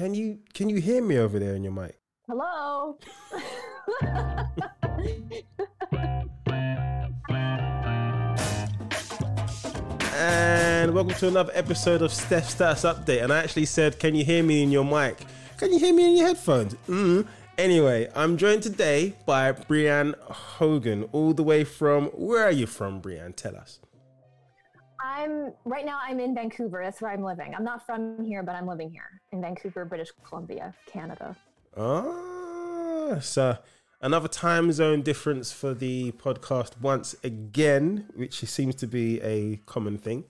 can you can you hear me over there in your mic? Hello. And welcome to another episode of Steph Stats Update. And I actually said, Can you hear me in your mic? Can you hear me in your headphones? Mm. Anyway, I'm joined today by Brianne Hogan, all the way from where are you from, Brianne? Tell us. I'm right now. I'm in Vancouver. That's where I'm living. I'm not from here, but I'm living here in Vancouver, British Columbia, Canada. Ah, so another time zone difference for the podcast once again, which seems to be a common thing.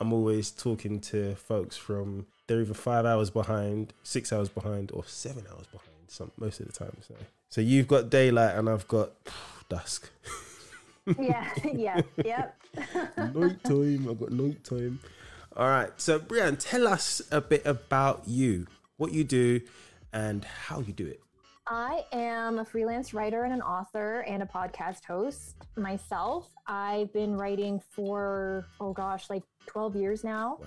I'm always talking to folks from they're either five hours behind, six hours behind, or seven hours behind. Some most of the time. So, so you've got daylight and I've got dusk. Yeah, yeah, yep. night time. I've got night time. All right. So, Brianne, tell us a bit about you, what you do, and how you do it. I am a freelance writer and an author and a podcast host myself. I've been writing for, oh gosh, like 12 years now. Wow.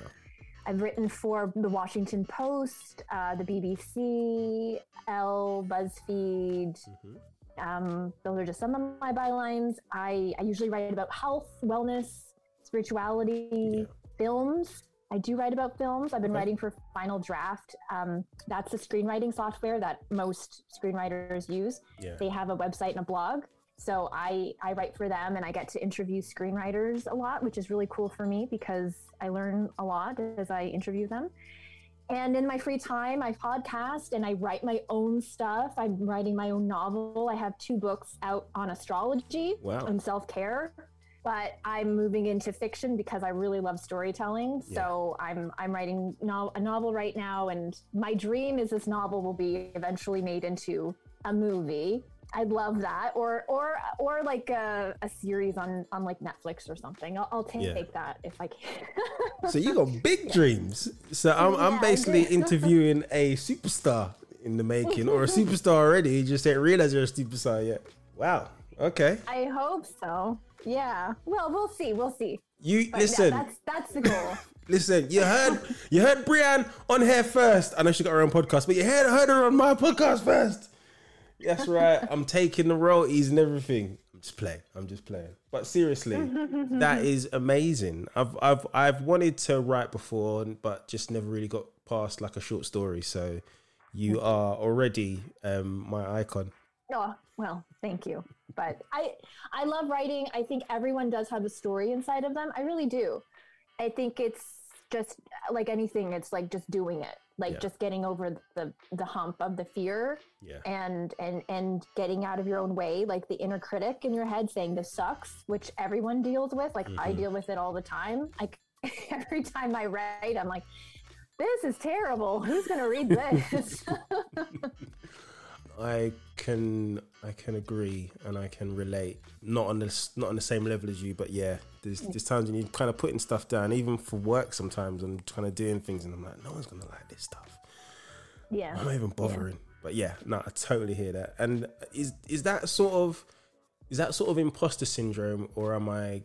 I've written for the Washington Post, uh, the BBC, Elle, BuzzFeed. Mhm. Um, those are just some of my bylines. I, I usually write about health, wellness, spirituality, Yeah. films. I do write about films. I've been Okay. writing for Final Draft. Um, that's the screenwriting software that most screenwriters use. Yeah. They have a website and a blog. So I, I write for them and I get to interview screenwriters a lot, which is really cool for me because I learn a lot as I interview them. And in my free time, I podcast and I write my own stuff. I'm writing my own novel. I have two books out on astrology Wow. and self care. But I'm moving into fiction because I really love storytelling. So I'm I'm writing no- a novel right now, and my dream is this novel will be eventually made into a movie. I'd love that, or or or like a, a series on on like Netflix or something. I'll, I'll take Yeah. that if I can. So you got big dreams. So I'm, I'm basically interviewing a superstar in the making, or a superstar already. You just didn't realize you're a superstar yet. Wow. Okay. I hope so. Yeah. Well, we'll see. We'll see. You But listen. yeah, that's that's the goal. Listen, you heard you heard Brianne on here first. I know she got her own podcast, but you heard, heard her on my podcast first. That's right. I'm taking the royalties and everything. I'm just playing. I'm just playing. But seriously, that is amazing. I've I've I've wanted to write before, but just never really got past like a short story. So you are already um, my icon. Oh, well, thank you. But I I love writing. I think everyone does have a story inside of them. I really do. I think it's just like anything, it's like just doing it. Like Yeah. just getting over the the hump of the fear Yeah. and and and getting out of your own way, like the inner critic in your head saying this sucks, which everyone deals with. Like I Mhm. deal with it all the time. Like every time I write, I'm like, this is terrible. Who's gonna read this? I can I can agree and I can relate. Not on this not on the same level as you, but yeah, there's there's times when you're kind of putting stuff down, even for work. Sometimes I'm kind of doing things and I'm like, no one's gonna like this stuff. yeah. I'm not even bothering. But yeah, no, I totally hear that. And is is that sort of is that sort of imposter syndrome, or am I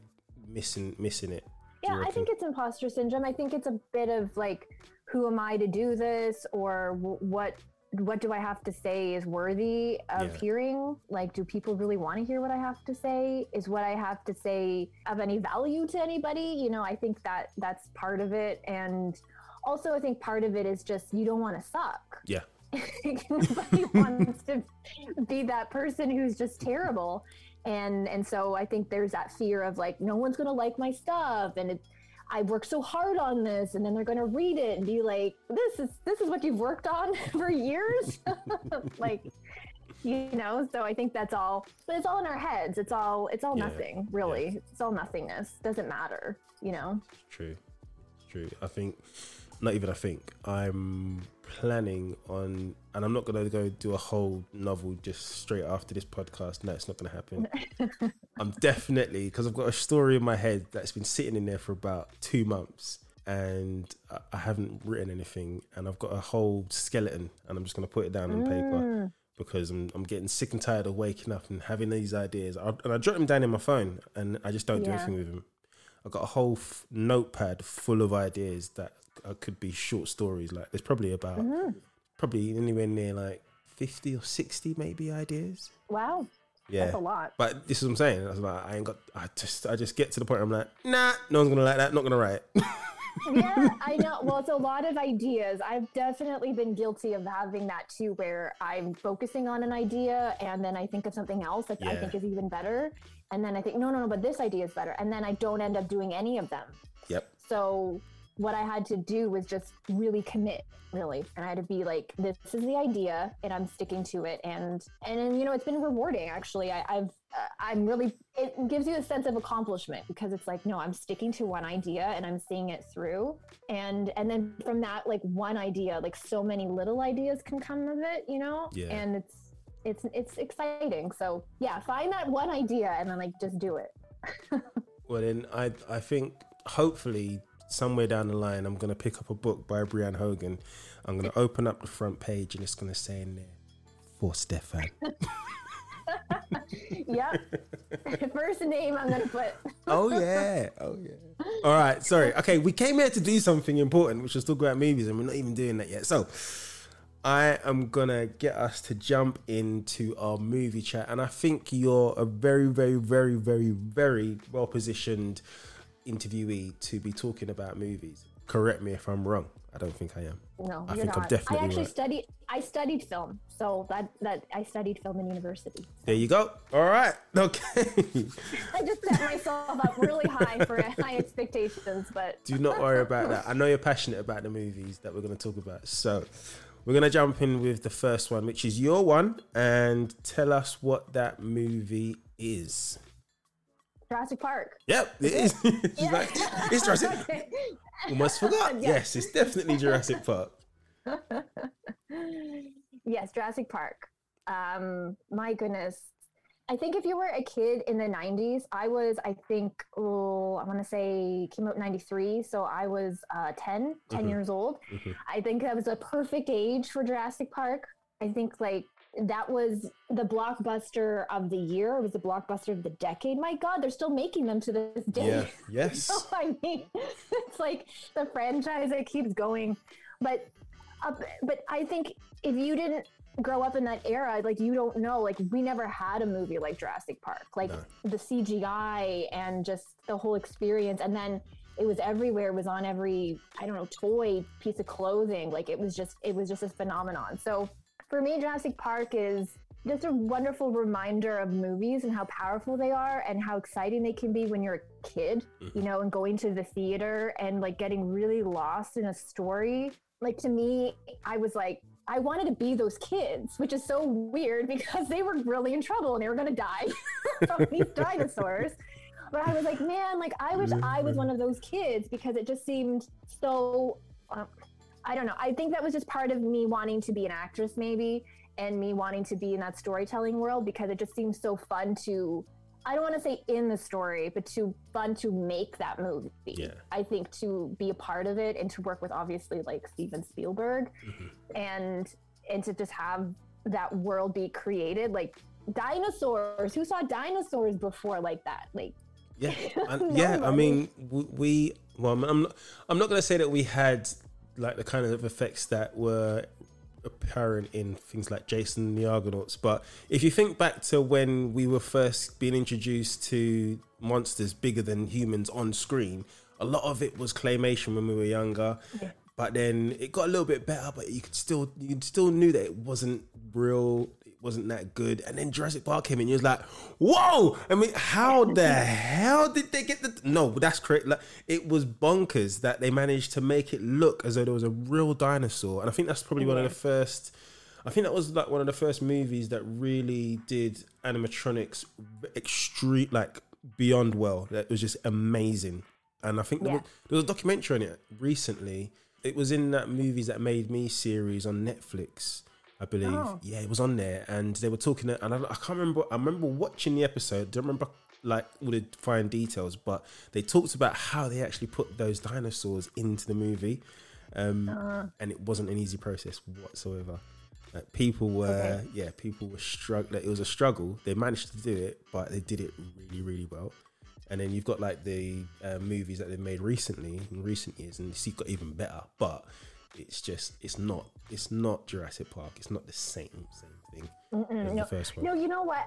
missing missing it? Yeah, I think it's imposter syndrome. I think it's a bit of like, who am I to do this, or w- what what do I have to say is worthy of Yeah. hearing? Like, do people really want to hear what I have to say? Is what I have to say of any value to anybody? You know, I think that that's part of it, and also I think part of it is just you don't want to suck. Yeah. Nobody wants to be that person who's just terrible. And and so I think there's that fear of like no one's gonna like my stuff and it I worked so hard on this and then they're gonna read it and be like, This is this is what you've worked on for years. like you know, so I think that's all but it's all in our heads. It's all it's all Yeah, nothing, really. It's all nothingness. Doesn't matter, you know. It's True, it's true. I think, not even I think, I'm planning on, and I'm not gonna go do a whole novel just straight after this podcast. No, it's not gonna happen. I'm definitely because I've got a story in my head that's been sitting in there for about two months. And I- haven't written anything, and I've got a whole skeleton, and I'm just gonna put it down on paper Mm. because I'm, I'm getting sick and tired of waking up and having these ideas. I, and I jot them down in my phone, and I just don't do anything with them. I've got a whole f- notepad full of ideas that uh, could be short stories. Like there's probably about Mhm. probably anywhere near like fifty or sixty maybe ideas. Wow, Yeah, that's a lot. but this is what I'm saying. I was like, I ain't got. I just, I just get to the point. Where I'm like, nah, no one's gonna like that. Not gonna write. yeah, I know. Well, it's a lot of ideas. I've definitely been guilty of having that too, where I'm focusing on an idea and then I think of something else that I think is even better. And then I think, no, no, no, but this idea is better. And then I don't end up doing any of them. yep. So what I had to do was just really commit, really. And I had to be like, this is the idea and I'm sticking to it. And, and, then, you know, it's been rewarding actually. I, I've, uh, I'm really, it gives you a sense of accomplishment because it's like, no, I'm sticking to one idea and I'm seeing it through. And, and then from that, like one idea, like so many little ideas can come of it, you know? Yeah. And it's, it's, it's exciting. So yeah, find that one idea and then like just do it. Well, then I, I think hopefully somewhere down the line, I'm gonna pick up a book by Brianne Hogan. I'm gonna open up the front page and it's gonna say in there, for Stefan. yep. First name I'm gonna put. oh yeah, oh yeah. All right, sorry. Okay, we came here to do something important, which was talk about movies, and we're not even doing that yet. So, I am gonna get us to jump into our movie chat, and I think you're a very, very, very, very, very well positioned interviewee to be talking about movies. Correct me if I'm wrong. I don't think I am. No, I you're think I'm not. definitely I actually right. studied. I studied film, so that that I studied film in university. There you go. All right. Okay. I just set myself up really high for high expectations, but Do not worry about that. I know you're passionate about the movies that we're going to talk about. So, we're going to jump in with the first one, which is your one, and tell us what that movie is. Jurassic Park. Yep, it is. She's Yeah. like, it's Jurassic. Almost forgot. Yeah. Yes, it's definitely Jurassic Park. yes, Jurassic Park. Um, my goodness. I think if you were a kid in the 90s, I was, I think, oh, I want to say came out 93. So I was uh, 10, 10 Mhm. years old. Mhm. I think that was a perfect age for Jurassic Park. I think like that was the blockbuster of the year. It was the blockbuster of the decade. My God, they're still making them to this day. Yeah. Yes. So I mean, it's like the franchise that keeps going. But, uh, but I think if you didn't grow up in that era, like you don't know. Like we never had a movie like Jurassic Park. Like No. the CGI and just the whole experience, and then it was everywhere. It was on every I don't know toy, piece of clothing. Like it was just it was just a phenomenon. So for me, Jurassic Park is just a wonderful reminder of movies and how powerful they are and how exciting they can be when you're a kid, you know, and going to the theater and like getting really lost in a story. Like to me, I was like, I wanted to be those kids, which is so weird because they were really in trouble and they were going to die from these dinosaurs. But I was like, man, like I wish I was one of those kids because it just seemed so. Uh, I don't know. I think that was just part of me wanting to be an actress, maybe, and me wanting to be in that storytelling world because it just seems so fun to. I don't want to say in the story, but to fun to make that movie. Yeah. I think to be a part of it and to work with obviously like Steven Spielberg mm-hmm. and and to just have that world be created like dinosaurs who saw dinosaurs before like that like Yeah, yeah. I mean, we. Well, I'm not. I'm not going to say that we had like the kind of effects that were apparent in things like Jason and the Argonauts. But if you think back to when we were first being introduced to monsters bigger than humans on screen, a lot of it was claymation when we were younger. Yeah. But then it got a little bit better, but you could still you still knew that it wasn't real. Wasn't that good. And then Jurassic Park came in. You was like, "Whoa!" I mean, how the hell did they get the? No, that's correct. Like, it was bonkers that they managed to make it look as though there was a real dinosaur. And I think that's probably one of the first. I think that was like one of the first movies that really did animatronics extreme, like beyond well. That was just amazing. And I think there, was, there was a documentary on it recently. It was in that movies that made me series on Netflix, I believe. Oh. Yeah, it was on there, and they were talking. And I, I can't remember. I remember watching the episode. Don't remember like all the fine details, but they talked about how they actually put those dinosaurs into the movie, um, Uh. and it wasn't an easy process whatsoever. Like people were, Okay. yeah, people were struggling. It was a struggle. They managed to do it, but they did it really, really well. And then you've got like the uh, movies that they've made recently in recent years, and it's got even better. But it's just it's not it's not Jurassic Park. It's not the same same thing as no. the first one. No, you know what?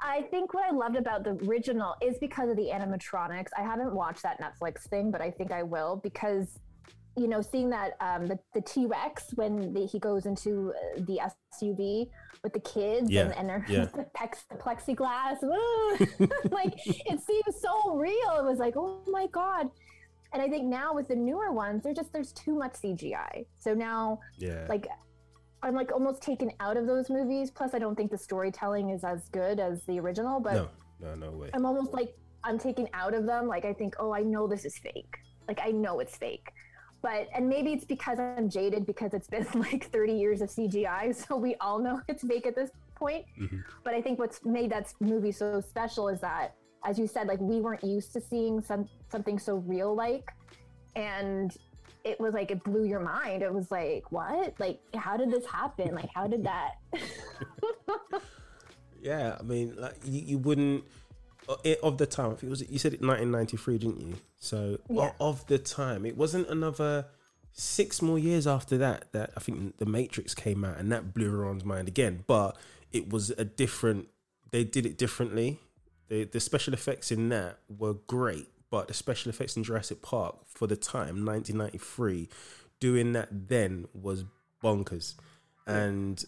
I think what I loved about the original is because of the animatronics. I haven't watched that Netflix thing, but I think I will because, you know, seeing that um, the, the T Rex when the, he goes into uh, the SUV with the kids Yeah, and, and they're yeah. the, pex, the plexiglass, like it seems so real. It was like, oh my God. And I think now with the newer ones, they're just, there's too much CGI. So now yeah, like I'm like almost taken out of those movies. Plus, I don't think the storytelling is as good as the original. But no, no, no way. I'm almost like I'm taken out of them. Like I think, oh, I know this is fake. Like I know it's fake. But and maybe it's because I'm jaded because it's been like 30 years of CGI, so we all know it's fake at this point. Mhm. But I think what's made that movie so special is that, as you said, like we weren't used to seeing some something so real like, and it was like it blew your mind. It was like, what? Like, how did this happen? Like, how did that? Yeah, I mean, like you, you wouldn't uh, it, of the time. I think it was you said it 1993, didn't you? So Yeah. of the time, it wasn't another six more years after that that I think the Matrix came out, and that blew everyone's mind again. But it was a different. They did it differently. The the special effects in that were great, but the special effects in Jurassic Park for the time, 1993, doing that then was bonkers, and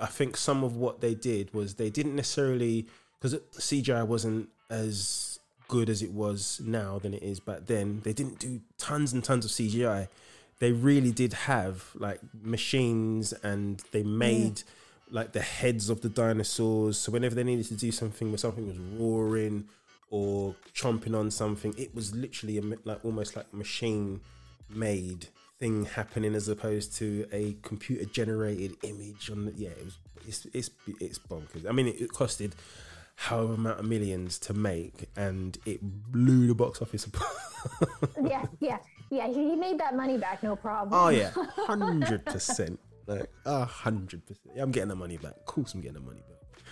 I think some of what they did was they didn't necessarily because CGI wasn't as good as it was now than it is back then. They didn't do tons and tons of CGI. They really did have like machines and they made like the heads of the dinosaurs. So whenever they needed to do something where something was roaring or chomping on something, it was literally a, like almost like machine made thing happening as opposed to a computer generated image on the yeah it was it's it's it's bonkers i mean it, it costed however amount of millions to make and it blew the box office apart yeah, yeah, yeah. He, he made that money back, no problem. oh yeah 100% like a hundred percent. Yeah, i'm getting the money back. Of course i'm getting the money back.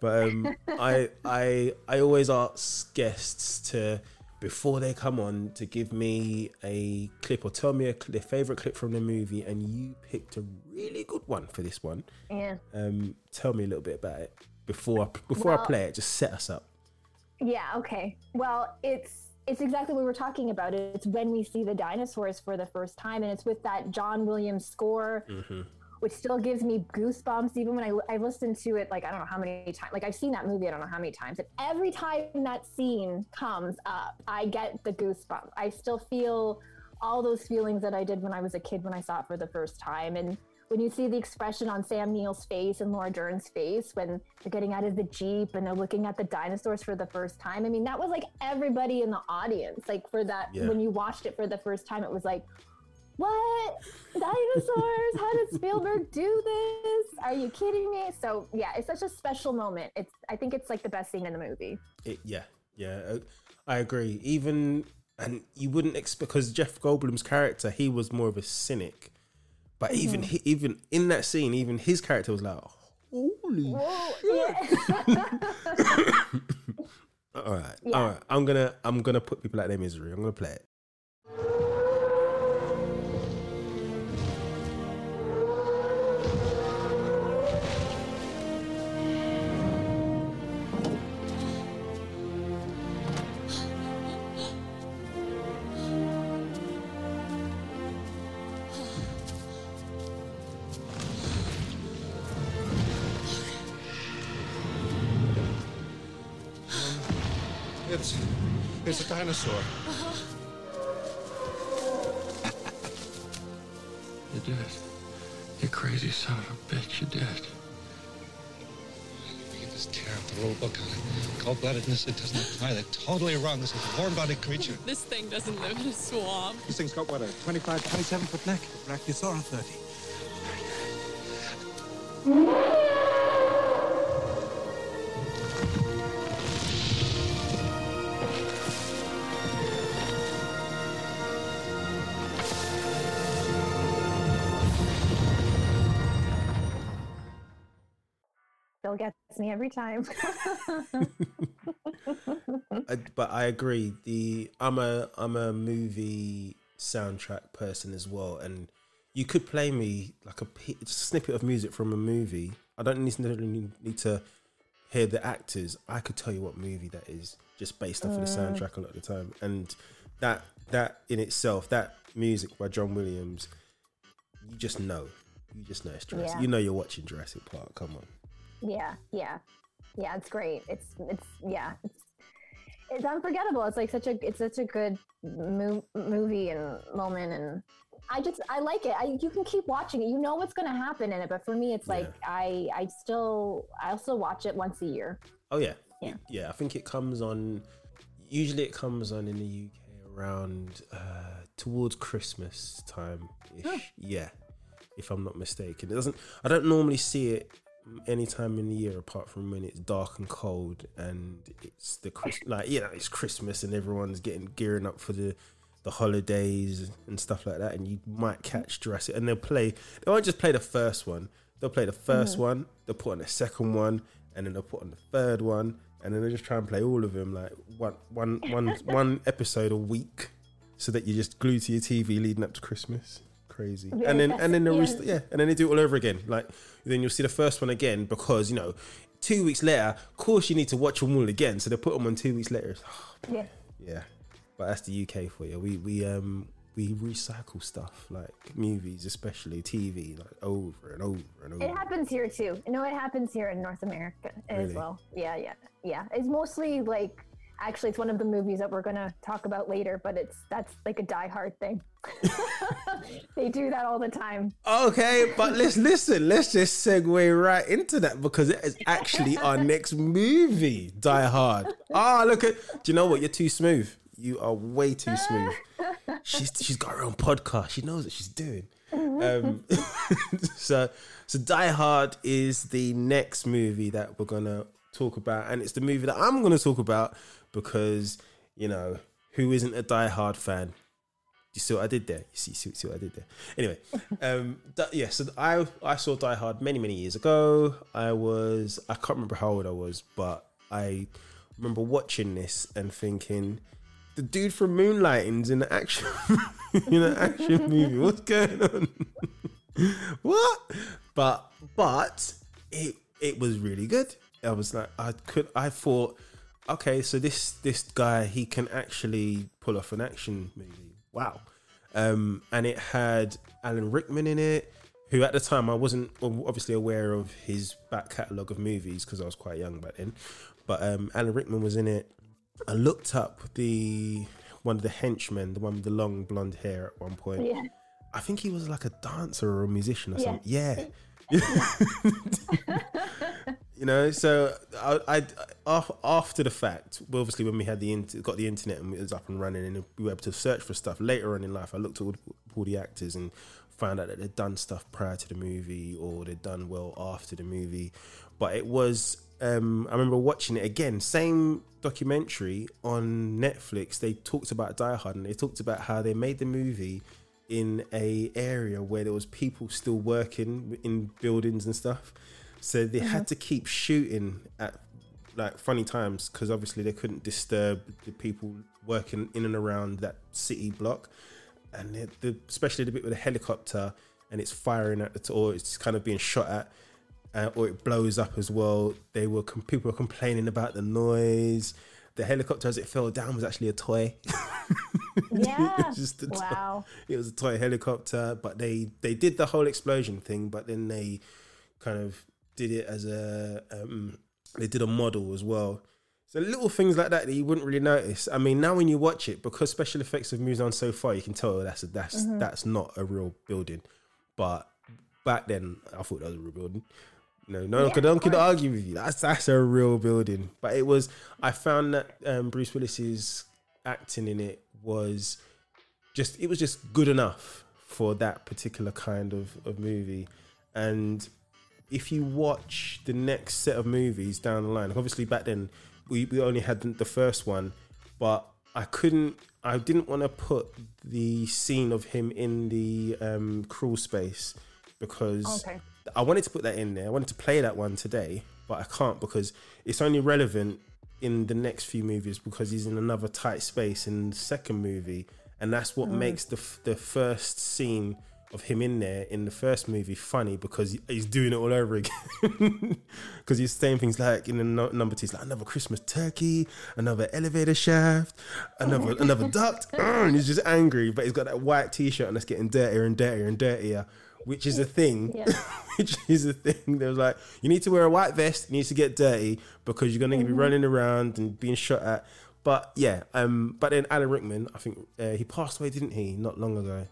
But um i i i always ask guests to before they come on to give me a clip or tell me a, their favorite clip from the movie and you picked a really good one for this one. Yeah. um tell me a little bit about it before I, before I play it. Just set us up. Yeah, okay. Well, it's it's exactly what we're talking about. It's when we see the dinosaurs for the first time, and it's with that John Williams score, which still gives me goosebumps. Even when I I listened to it, like I don't know how many times. Like I've seen that movie, I don't know how many times, and every time that scene comes up, I get the goosebumps. I still feel all those feelings that I did when I was a kid when I saw it for the first time, and when you see the expression on Sam Neill's face and Laura Dern's face when they're getting out of the Jeep and they're looking at the dinosaurs for the first time. I mean, that was like everybody in the audience. Like for that, Yeah. when you watched it for the first time, it was like, what? Dinosaurs? How did Spielberg do this? Are you kidding me? So yeah, it's such a special moment. It's I think it's like the best scene in the movie. It, yeah, yeah, uh, I agree. Even and you wouldn't expect because Jeff Goldblum's character, he was more of a cynic, but Mm-hmm. even he, even in that scene, even his character was like, "Holy!" Whoa, yeah. All right, Yeah. all right. I'm gonna I'm gonna put people out their misery. I'm gonna play it. It's it's a dinosaur. You did. You crazy son of a bitch, you did. Read this terrible rule book on it. Cold-bloodedness, it doesn't apply. They're totally wrong. This is a warm-bodied creature. This thing doesn't live in a swamp. This thing's got, what, a 25, 27-foot neck? Brachiosaurus 30. Every time. I, but I agree. The I'm a I'm a movie soundtrack person as well, and you could play me like a, just a snippet of music from a movie. I don't necessarily need- to hear the actors. I could tell you what movie that is just based off of the uh. soundtrack a lot of the time, and that that in itself, that music by John Williams, you just know, you just know it's Jurassic. Yeah. You know you're watching Jurassic Park. Come on. Yeah, yeah, yeah. It's great. It's it's yeah. It's it's unforgettable. It's like such a it's such a good mo- movie and moment, and I just I like it. I you can keep watching it. You know what's going to happen in it, but for me, it's like I I still I also watch it once a year. Oh yeah, Yeah. yeah. I think it comes on. Usually, it comes on in the UK around uh, towards Christmas time ish. Yeah, if I'm not mistaken. It doesn't. I don't normally see it any time in the year apart from when it's dark and cold and it's the like you know it's Christmas and everyone's getting gearing up for the the holidays and stuff like that and you might catch Jurassic and they'll play they won't just play the first one. They'll play the 1st one they'll put on the second one and then they'll put on the third one and then they just try and play all of them like one one one one episode a week so that you're just glued to your TV leading up to Christmas crazy. Very and then and then the festive, rest- yeah. and then they do it all over again. Like then you'll see the first one again because you know two weeks later of course you need to watch them all again. So they put them on two weeks later. Yeah. yeah. But that's the uk for you. We we um we recycle stuff like movies especially tv like over and over and over. It happens here too. No, it happens here in North America as well. Yeah, yeah, yeah. It's mostly like actually it's one of the movies that we're gonna talk about later, but it's that's like a Die Hard thing. they do that all the time. Okay, but let's listen. Let's just segue right into that because it is actually our next movie, Die Hard. Ah, look at. Do you know what? You're too smooth. You are way too smooth. She's she's got her own podcast. She knows what she's doing. Um, so so Die Hard is the next movie that we're gonna talk about, and it's the movie that I'm gonna talk about because you know who isn't a Die Hard fan you see what I did there? You see, see, see what I did there? Anyway, um, that, yeah. So I I saw Die Hard many many years ago. I was I can't remember how old I was, but I remember watching this and thinking, the dude from Moonlighting's in the action in an action movie. What's going on? what? But but it it was really good. I was like I could I thought okay, so this this guy he can actually pull off an action movie. Wow. Um, and it had Alan Rickman in it, who at the time I wasn't obviously aware of his back catalogue of movies because I was quite young back then. But um, Alan Rickman was in it. I looked up the one of the henchmen, the one with the long blonde hair at one point. Yeah. I think he was like a dancer or a musician or Yeah. something. Yeah. you know, so I, I after the fact, obviously when we had the int- got the internet and it was up and running and we were able to search for stuff later on in life, I looked at all, all the actors and found out that they'd done stuff prior to the movie or they'd done well after the movie. But it was, um, I remember watching it again, same documentary on Netflix. They talked about Die Hard and they talked about how they made the movie in a area where there was people still working in buildings and stuff so they had to keep shooting at like funny times because obviously they couldn't disturb the people working in and around that city block and the, the especially the bit with the helicopter and it's firing at the or it's kind of being shot at uh, or it blows up as well they were com- people were complaining about the noise the helicopter as it fell down was actually a toy Yeah. It was just a toy. wow. it was a toy helicopter but they they did the whole explosion thing but then they kind of did it as a um, they did a model as well so little things like that that you wouldn't really notice i mean now when you watch it because special effects have moved on so far you can tell that's a, that's that's not a real building but back then i thought that was a real building no, no one Yeah, could, no one could argue with you. That's that's a real building. But it was. I found that um, Bruce Willis's acting in it was just. It was just good enough for that particular kind of, of movie. And if you watch the next set of movies down the line, obviously back then we, we only had the first one, but I couldn't. I didn't want to put the scene of him in the um, crawl space because Okay. I wanted to put that in there. I wanted to play that one today, but I can't because it's only relevant in the next few movies because he's in another tight space in the second movie, and that's what makes the the first scene of him in there in the first movie funny because he's doing it all over again. Because he's saying things like in the no- number two, he's like another Christmas turkey, another elevator shaft, another another duct, and he's just angry. But he's got that white t-shirt and it's getting dirtier and dirtier and dirtier, which is a thing. Yeah. which is a thing. There was like, you need to wear a white vest, it needs to get dirty because you're gonna Mm-hmm. be running around and being shot at. But yeah, um, but then Alan Rickman, I think uh, he passed away, didn't he, not long ago?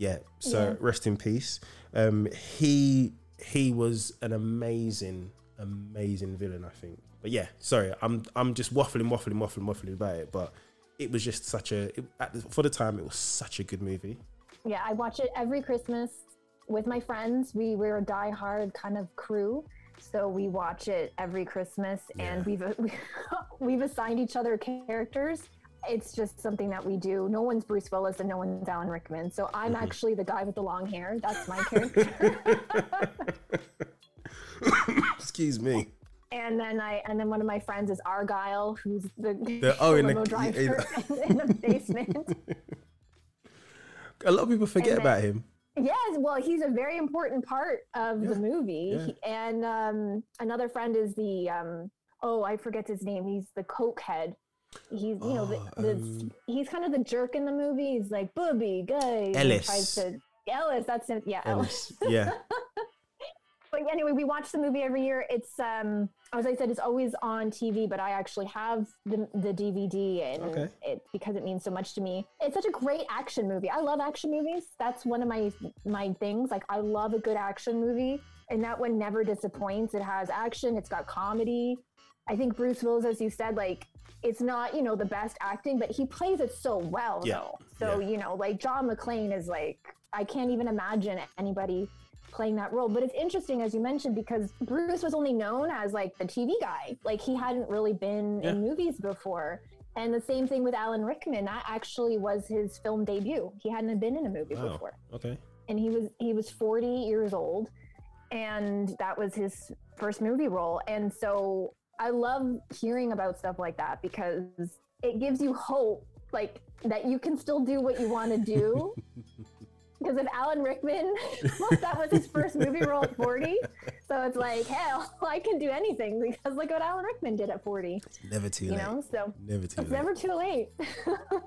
Yeah. So Yeah. rest in peace. Um, he he was an amazing, amazing villain, I think. But yeah, sorry, I'm I'm just waffling, waffling, waffling, waffling about it. But it was just such a it, at the, for the time, it was such a good movie. Yeah, I watch it every Christmas with my friends. We we're a die-hard kind of crew, so we watch it every Christmas, and we've we've assigned each other characters. It's just something that we do. No one's Bruce Willis and no one's Alan Rickman. So I'm Mm-hmm. actually the guy with the long hair. That's my character. Excuse me. and then I and then one of my friends is Argyle, who's the, The- oh, in the- driver in the basement. A lot of people forget then- about him. Yes, well, he's a very important part of the movie. yeah. He- And um, another friend is the um, oh, I forget his name. He's the coke head. He's you know the, Oh, the um, he's kind of the jerk in the movie. He's like booby guy. Ellis. tries to- Ellis, that's it. Yeah, Ellis. Ellis. Yeah. But anyway, we watch the movie every year. It's um as I said, it's always on TV, but I actually have the, the DVD and Okay. it because it means so much to me. It's such a great action movie. I love action movies. That's one of my my things. Like I love a good action movie, and that one never disappoints. It has action. It's got comedy. I think Bruce Willis, as you said, like it's not you know the best acting, but he plays it so well. Yeah. Though. So Yeah. you know, like John McClane is like I can't even imagine anybody playing that role. But it's interesting, as you mentioned, because Bruce was only known as like the TV guy. Like he hadn't really been in movies before. And the same thing with Alan Rickman. That actually was his film debut. He hadn't been in a movie Wow. before. Okay. And he was he was 40 years old and that was his first movie role. And so I love hearing about stuff like that because it gives you hope like that you can still do what you want to do. Because if Alan Rickman, well, that was his first movie role at 40. So it's like, hell, I can do anything because look what Alan Rickman did at 40, Never too you late. know? So Never too it's late. never too late.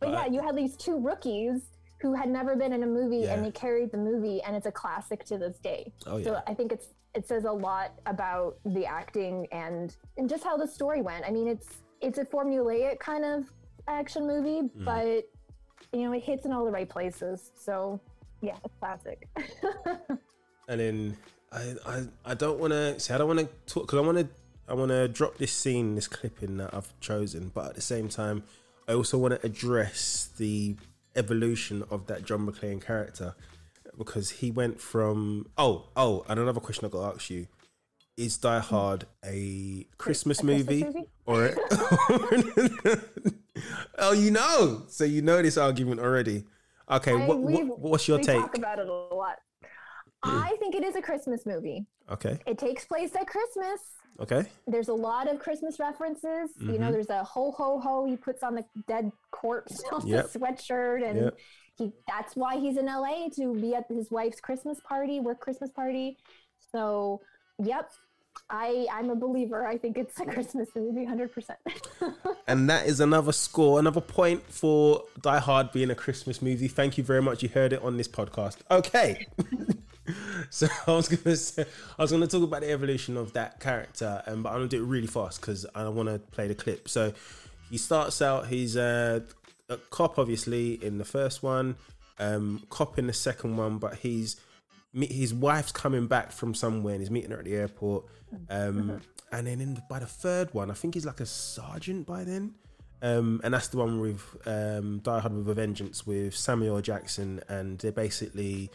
but yeah, you had these two rookies who had never been in a movie Yeah. and they carried the movie and it's a classic to this day. Oh, yeah. So I think it's it says a lot about the acting and and just how the story went. I mean, it's it's a formulaic kind of action movie, Mm-hmm. but you know, it hits in all the right places. So yeah, it's classic. and then I I, I don't want to see. I don't want to talk because I want to I want to drop this scene, this clipping that I've chosen, but at the same time, I also want to address the evolution of that John McClane character because he went from oh oh and another question I got to ask you is Die Hard a Christmas, A Christmas movie, movie? or oh you know so you know this argument already okay I- what, what's your we take talk about it a lot. I think it is a Christmas movie. okay It takes place at Christmas. okay There's a lot of Christmas references. You know, mm-hmm. there's a ho ho ho he puts on the dead corpse on Yep. the sweatshirt, and Yep. He that's why he's in LA to be at his wife's Christmas party, work Christmas party. So, yep, I I'm a believer. I think it's a Christmas movie, hundred percent. And that is another score, another point for Die Hard being a Christmas movie. Thank you very much. You heard it on this podcast. Okay. so I was gonna say, I was gonna talk about the evolution of that character, um, but I'm gonna do it really fast because I want to play the clip. So he starts out. He's a, a cop, obviously, in the first one. Um, cop in the second one, but he's his wife's coming back from somewhere and he's meeting her at the airport. Um, and then in the, by the third one, I think he's like a sergeant by then. Um, and that's the one with um, Die Hard with a Vengeance with Samuel Jackson, and they're basically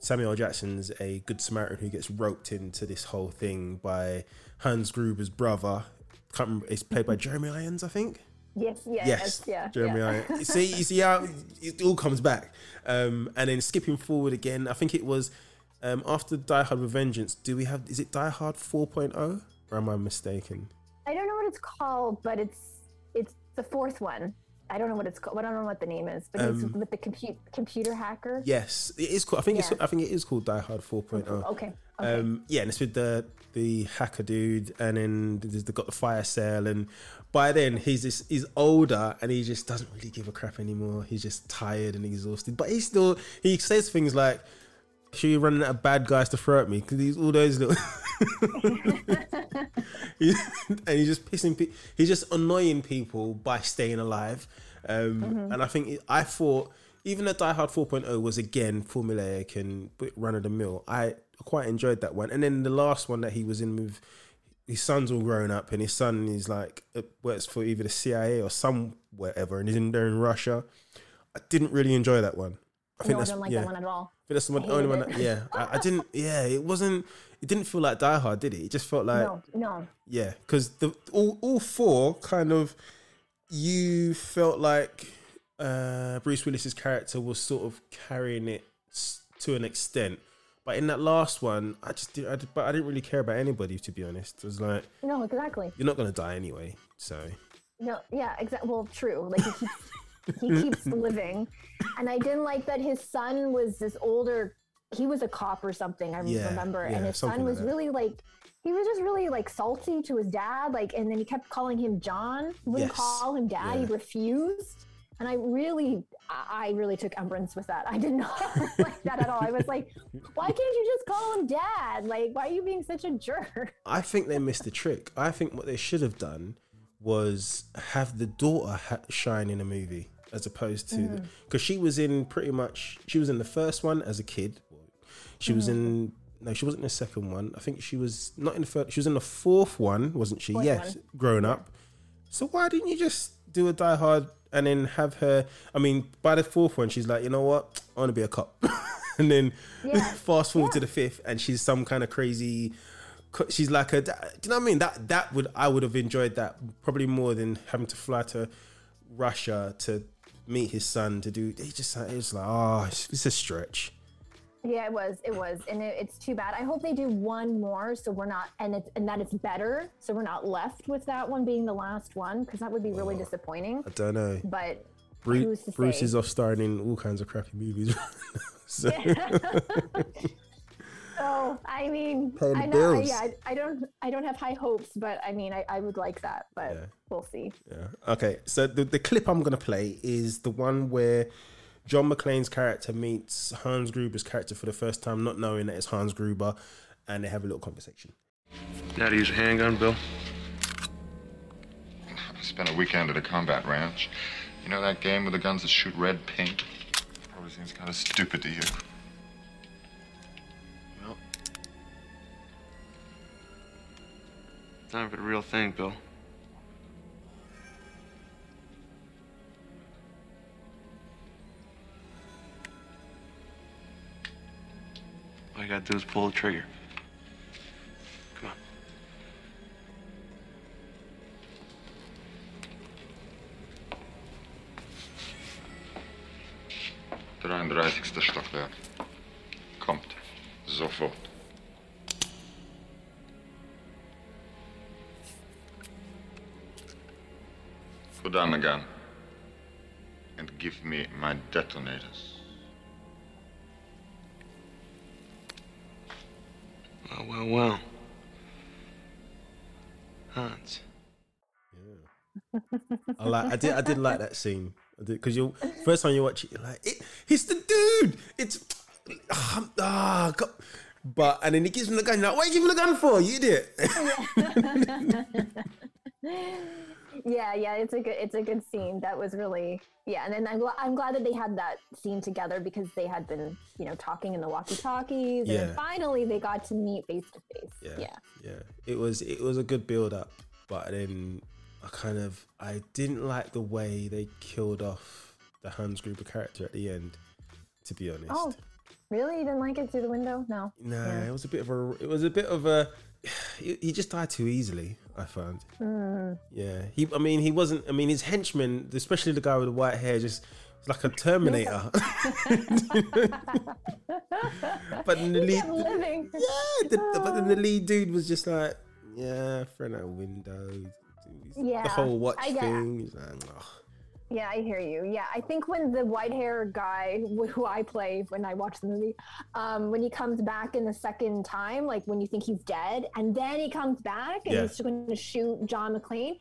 Samuel Jackson's a good Samaritan who gets roped into this whole thing by Hans Gruber's brother. Can't remember, it's played by Jeremy Irons, I think yes, yes, yes, yeah, Jeremy yeah. Irons. See, you see how it all comes back. Um, and then skipping forward again, I think it was um, after Die Hard with Vengeance. Do we have? Is it Die Hard 4.0? Or am I mistaken? I don't know what it's called, but it's it's the fourth one. I don't know what it's called. I don't know what the name is, but he's with the compute computer hacker. Yes, it is called. I think it's. Yeah. I think it is called Die Hard 4.0. Okay. Okay. Um, yeah, and it's with the the hacker dude, and then there's the, got the fire sale, and by then he's just, he's older, and he just doesn't really give a crap anymore. He's just tired and exhausted, but he still he says things like, "Sure, you're running out of bad guys to throw at me," because he's all those little. And he's just pissing. Pe- he's just annoying people by staying alive. Um, And I think I thought even though Die Hard 4.0 was again formulaic and run of the mill, I quite enjoyed that one. And then the last one that he was in with his son's all grown up, and his son is like uh, works for either the CIA or some wherever, and he's in there in Russia. I didn't really enjoy that one. I no, I don't like yeah. that one at all. I think that's the one- I only one. That, yeah, I, I didn't. Yeah, it wasn't. It didn't feel like Die Hard, did it? It just felt like no, no. yeah, because the all all four kind of you felt like uh, Bruce Willis's character was sort of carrying it s- to an extent, but in that last one, I just did. I, did- but I didn't really care about anybody to be honest. It was like No, exactly. you're not gonna die anyway, so No, yeah, exactly. Well, true. Like he keeps, he keeps living, and I didn't like that his son was this older. He was a cop or something. I Yeah, remember, yeah, and his son was that. really like. He was just really like salty to his dad, like, and then he kept calling him John. He wouldn't Yes, call him dad. He refused, and I really, I really took umbrance with that. I did not like that at all. I was like, why can't you just call him dad? Like, why are you being such a jerk? I think they missed the trick. I think what they should have done was have the daughter ha- shine in a movie as opposed to because mm. she was in pretty much she was in the first one as a kid. She was in mm-hmm. no, she wasn't in the second one. I think she was not in the first. She was in the fourth one, wasn't she? Fourth yes, one. grown up. So why didn't you just do a Die Hard and then have her? I mean, by the fourth one, she's like, you know what? I want to be a cop. and then Yeah. fast forward to the fifth, and she's some kind of crazy. She's like a. Do you know what I mean? That that would I would have enjoyed that probably more than having to fly to Russia to meet his son to do. He just it was like, oh, it's, it's a stretch. Yeah, it was. It was, and it, it's too bad. I hope they do one more, so we're not, and it's and that it's better, so we're not left with that one being the last one, because that would be really disappointing. I don't know. But Bruce, Bruce is off starring in all kinds of crappy movies. so, so oh, I mean, I know, I, yeah, I, I don't, I don't have high hopes, but I mean, I, I would like that, but Yeah. we'll see. yeah. Okay, so the, the clip I'm gonna play is the one where John McClane's character meets Hans Gruber's character for the first time, not knowing that it's Hans Gruber, and they have a little conversation. Know how to use a handgun, Bill? I spent a weekend at a combat ranch. You know that game with the guns that shoot red pink? Probably seems kind of stupid to you. Well, time for the real thing, Bill. All you gotta do is pull the trigger. Come on. 33. Stockwerk. Kommt. Sofort. Put down the gun. And give me my detonators. Well, well, well. Hans. Yeah. I like. I did. I did like that scene. I did because you first time you watch it, you're like, it, "It's the dude." It's ah, ah, God. but and then he gives him the gun. You're like, what are you giving the gun for? You idiot. Yeah, yeah, it's a good, it's a good scene. That was really, yeah. And then I'm, gl- I'm glad that they had that scene together because they had been, you know, talking in the walkie-talkies, and Yeah. then finally they got to meet face to face. yeah, Yeah, yeah. It was. It was a good build up, but then I kind of I didn't like the way they killed off the Hans Gruber character at the end. To be honest. Oh, really? You didn't like it through the window? No. No, Yeah. it was a bit of a. It was a bit of a. He just died too easily. I found. Mm. Yeah, he. I mean, he wasn't. I mean, his henchman, especially the guy with the white hair, just like a Terminator. but then the lead, yeah, the, but then the lead dude was just like, yeah, friend out window. Yeah, the whole watch I get- thing. He's like, "Ugh." Yeah, I hear you. Yeah, I think when the white hair guy who I play when I watch the movie, um, when he comes back in the second time, like when you think he's dead, and then he comes back and Yeah. he's going to shoot John McClane,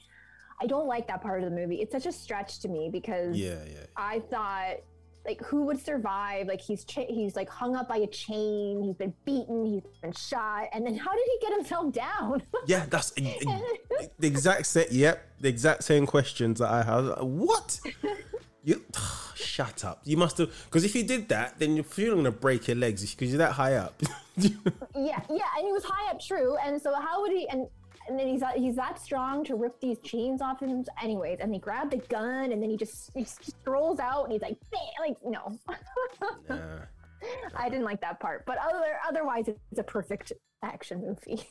I don't like that part of the movie. It's such a stretch to me because Yeah, yeah. I thought like who would survive? Like he's cha- he's like hung up by a chain, he's been beaten, he's been shot, and then how did he get himself down? Yeah, that's the exact same. Yep, the exact same questions that I have. What? You shut up. You must have because if you did that, then you're you're gonna break your legs because you're that high up. yeah, yeah, and he was high up, true. And so how would he? And and then he's that- he's that strong to rip these chains off him, anyways. And he grabbed the gun, and then he just he strolls out, and he's like, "Bam!" like no. Nah. I didn't like that part, but other otherwise, it's a perfect action movie.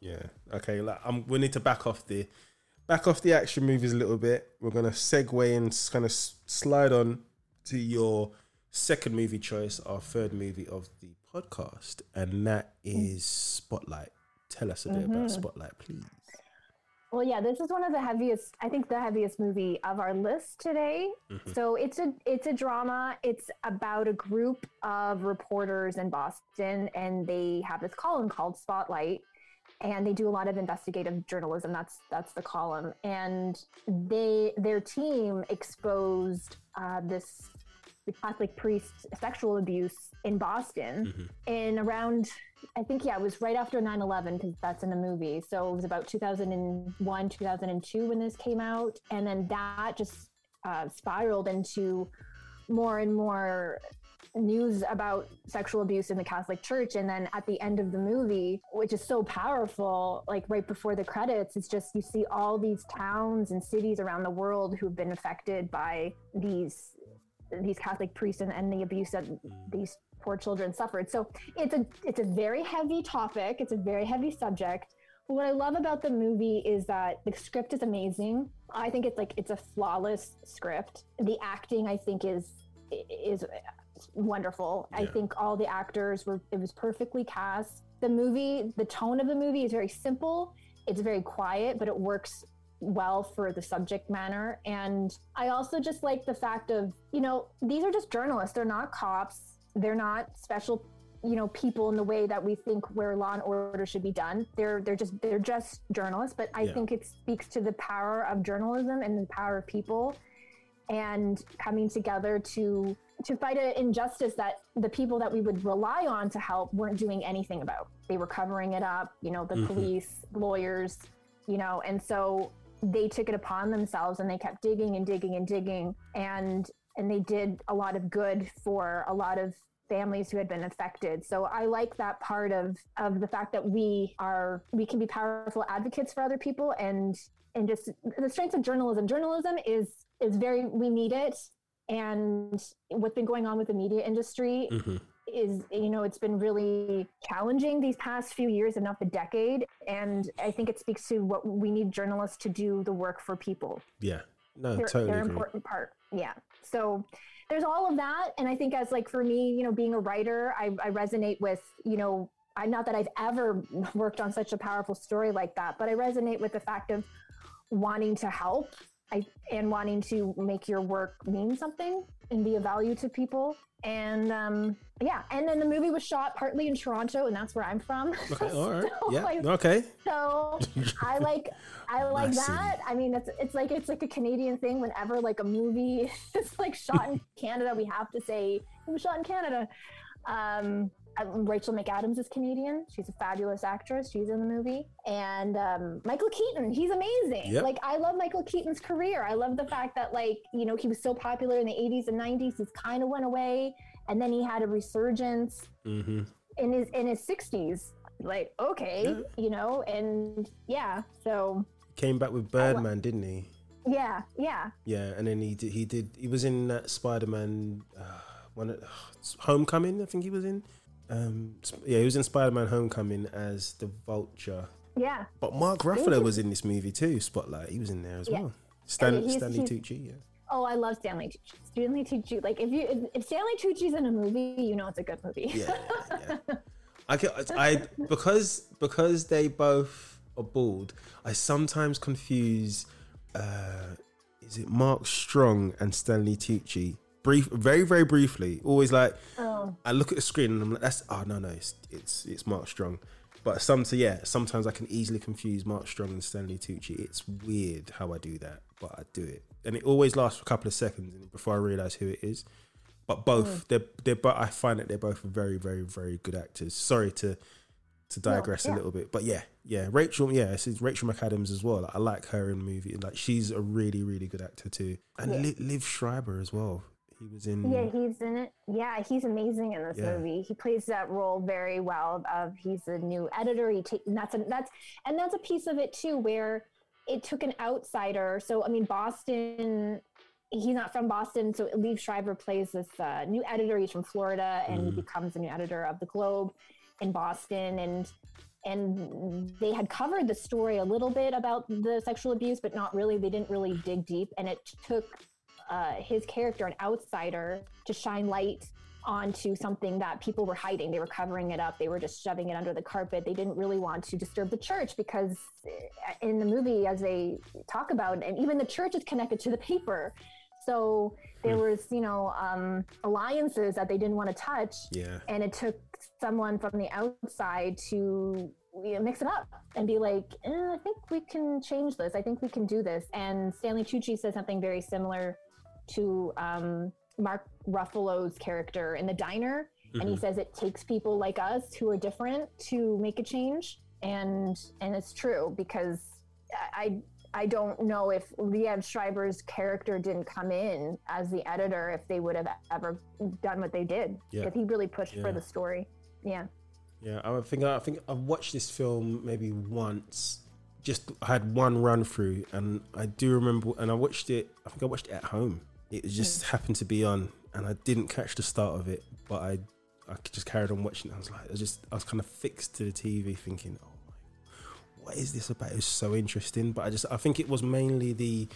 Yeah. Okay. Like, um, we need to back off the back off the action movies a little bit. We're gonna segue and kind of slide on to your second movie choice, our third movie of the podcast, and that is Spotlight. Tell us a bit about Spotlight, please. Well, yeah, this is one of the heaviest. I think the heaviest movie of our list today. So it's a it's a drama. It's about a group of reporters in Boston, and they have this column called Spotlight, and they do a lot of investigative journalism. That's that's the column, and they their team exposed uh, this the Catholic priest sexual abuse in Boston in around I think yeah, it was right after 9/11 because that's in the movie. So it was about 2001, 2002 when this came out, and then that just uh, spiraled into more and more news about sexual abuse in the Catholic Church. And then at the end of the movie, which is so powerful, like right before the credits, it's just you see all these towns and cities around the world who've been affected by these these Catholic priests and, and the abuse that mm. these poor children suffered. So it's a it's a very heavy topic. It's a very heavy subject. But what I love about the movie is that the script is amazing. I think it's like it's a flawless script. The acting I think is is wonderful. I think all the actors were it was perfectly cast. The movie, the tone of the movie is very simple. It's very quiet, but it works well for the subject matter. And I also just like the fact of, you know, these are just journalists. They're not cops. They're not special, you know, people in the way that we think where law and order should be done. They're they're just they're just journalists. But I Yeah. think it speaks to the power of journalism and the power of people and coming together to to fight an injustice that the people that we would rely on to help weren't doing anything about. They were covering it up, you know, the Mhm. police, lawyers, you know, and so they took it upon themselves and they kept digging and digging and digging and and they did a lot of good for a lot of families who had been affected. So I like that part of of the fact that we are we can be powerful advocates for other people and and just the strength of journalism. Journalism is is very we need it and what's been going on with the media industry Mhm. Is you know it's been really challenging these past few years if not the decade. And i think it speaks to what we need journalists to do the work for people. Yeah. No, they're, totally they're an important part. Yeah. So there's all of that. And i think as like for me you know being a writer i, I resonate with you know I, not that i've ever worked on such a powerful story like that but i resonate with the fact of wanting to help I, and wanting to make your work mean something and be a value to people and um, yeah and then the movie was shot partly in toronto and that's where i'm from Okay. All right. So, Yeah. like, Okay. so I like I like Nice that. I mean, it's it's like it's like a Canadian thing. Whenever like a movie is like shot in Canada, we have to say it was shot in Canada. Um, uh, Rachel McAdams is Canadian. She's a fabulous actress. She's in the movie, and um, Michael Keaton. He's amazing. Yep. Like I love Michael Keaton's career. I love the fact that like you know he was so popular in the '80s and '90s. He's kind of went away, and then he had a resurgence Mm-hmm. in his in his 60s like okay you know and yeah so Came back with Birdman, didn't he? yeah yeah Yeah, and then he did. He did. He was in that Spider Man. Uh, one of, Homecoming. I think he was in. Um, yeah, he was in Spider Man Homecoming as the Vulture. yeah But Mark Ruffalo was in this movie too. Spotlight. He was in there as Yeah. well. Stan, he's- Stanley he's- Tucci. Yeah. oh i love stanley tucci stanley tucci like if you if, stanley tucci's in a movie you know it's a good movie Yeah, yeah, yeah. I, can, I because because they both are bald. I sometimes confuse uh, is it Mark Strong and Stanley Tucci? Brief, very very briefly. Always like I look at the screen and I'm like, that's oh no no, it's it's it's Mark Strong. But some so yeah, sometimes I can easily confuse Mark Strong and Stanley Tucci. It's weird how I do that, but I do it, and it always lasts for a couple of seconds before I realize who it is. But both hmm. they're they're but I find that they're both very very very good actors. Sorry to to digress a yeah. little bit, but yeah yeah Rachel yeah it's it's Rachel McAdams as well. Like, I like her in the movie. Like she's a really really good actor too, and Yeah. Liev Schreiber as well. He was in Yeah, he's in it. Yeah, he's amazing in this Yeah. movie. He plays that role very well. Of he's a new editor. He ta- and that's a, that's and that's a piece of it too, where it took an outsider. So I mean, Boston. He's not from Boston, so Liev Schreiber plays this uh, new editor. He's from Florida, and he becomes the new editor of the Globe in Boston, and and they had covered the story a little bit about the sexual abuse, but not really. They didn't really dig deep, and it took uh, his character, an outsider, to shine light onto something that people were hiding. They were covering it up. They were just shoving it under the carpet. They didn't really want to disturb the church because uh, in the movie, as they talk about, and even the church is connected to the paper. So there was, you know, um, alliances that they didn't want to touch yeah and it took someone from the outside to mix it up and be like, eh, I think we can change this. I think we can do this. And Stanley Tucci says something very similar to um, Mark Ruffalo's character in the diner, and he says it takes people like us who are different to make a change, and and it's true because I. I don't know if Liev Schreiber's character didn't come in as the editor, if they would have ever done what they did. Yeah. Because he really pushed Yeah. for the story. Yeah. Yeah, I think I think I've watched this film maybe once. Just I had one run through, and I do remember, and I watched it. I think I watched it at home. It just happened to be on, and I didn't catch the start of it, but I I just carried on watching. it. I was like, I was just I was kind of fixed to the TV, thinking, oh my, what is this about? It's so interesting, but I just I think it was mainly the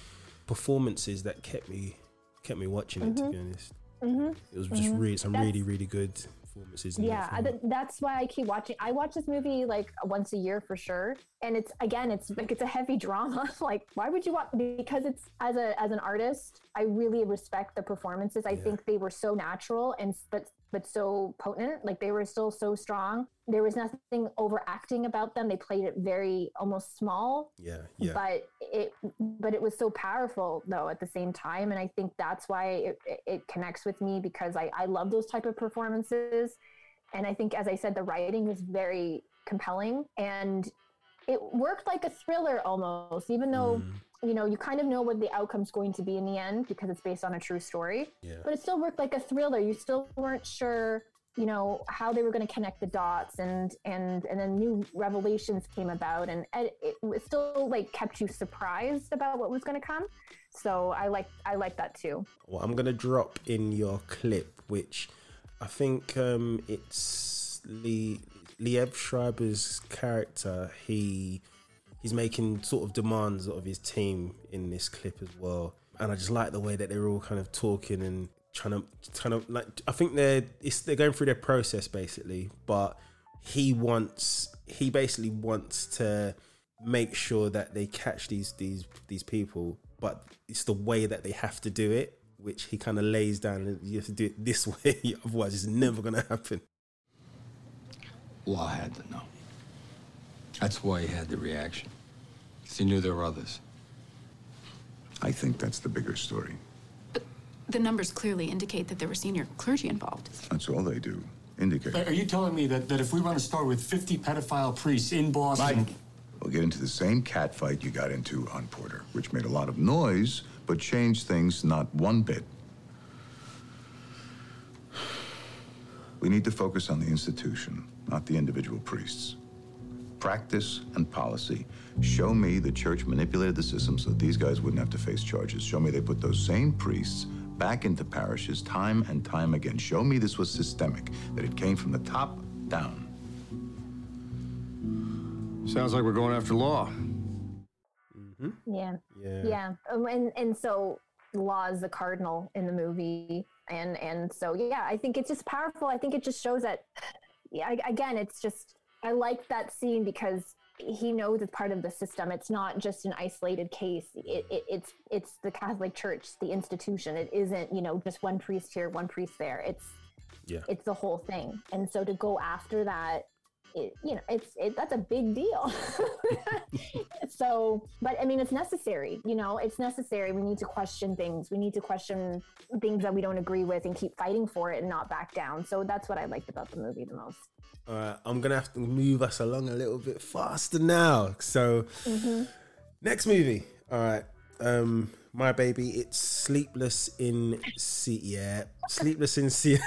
performances that kept me kept me watching it. To be honest, Mm-hmm. it was just really some That's- really really good performances. That Yeah, I, th- that's why I keep watching. I watch this movie like once a year for sure, and it's again, it's like it's a heavy drama. like, why would you watch? Because it's as a as an artist, I really respect the performances. I think they were so natural and but but so potent. Like they were still so strong. There was nothing overacting about them. They played it very almost small, yeah, yeah. but it but it was so powerful though at the same time and i think that's why it, it- connects with me because I, I love those type of performances and i think as i said the writing was very compelling and it worked like a thriller almost even though Mm. You know you kind of know what the outcome's going to be in the end because it's based on a true story Yeah. but it still worked like a thriller you still weren't sure you know how they were going to connect the dots and and and then new revelations came about and it, it still like kept you surprised about what was going to come so i like i like that too Well, I'm gonna drop in your clip, which I think um, it's Lee Liev Schreiber's character. He he's making sort of demands of his team in this clip as well, and I just like the way that they're all kind of talking and trying to trying to like. I think they're they're going through their process basically, but he wants he basically wants to make sure that they catch these these these people but it's the way that they have to do it which he kind of lays down you have to do it this way otherwise it's never going to happen Well, I had to know. That's why he had the reaction. 'Cause he knew there were others. I think that's the bigger story. But the numbers clearly indicate that there were senior clergy involved. That's all they do. Indicate. Are you telling me that, that if we run a store with 50 pedophile priests in Boston, Mike, we'll get into the same cat fight you got into on Porter, which made a lot of noise, but changed things not one bit. We need to focus on the institution, not the individual priests. Practice and policy. Show me the church manipulated the system so that these guys wouldn't have to face charges. Show me they put those same priests back into parishes time and time again. Show me this was systemic, that it came from the top down. Sounds like we're going after law. yeah yeah yeah um, and and so law is the cardinal in the movie and and so yeah i think it's just powerful i think it just shows that yeah again it's just i like that scene because he knows it's part of the system. It's not just an isolated case. It, it, mm-hmm. it's it's the Catholic Church, the institution. It isn't you know just one priest here, one priest there. It's Yeah. it's the whole thing. And so to go after that, it, you know, it's it, that's a big deal. so, but I mean, it's necessary. You know, it's necessary. We need to question things. We need to question things that we don't agree with and keep fighting for it and not back down. So that's what I liked about the movie the most. All right, I'm gonna have to move us along a little bit faster now. So, next movie. All right, um, my baby. It's Sleepless in Seattle. Yeah, Sleepless in Seattle.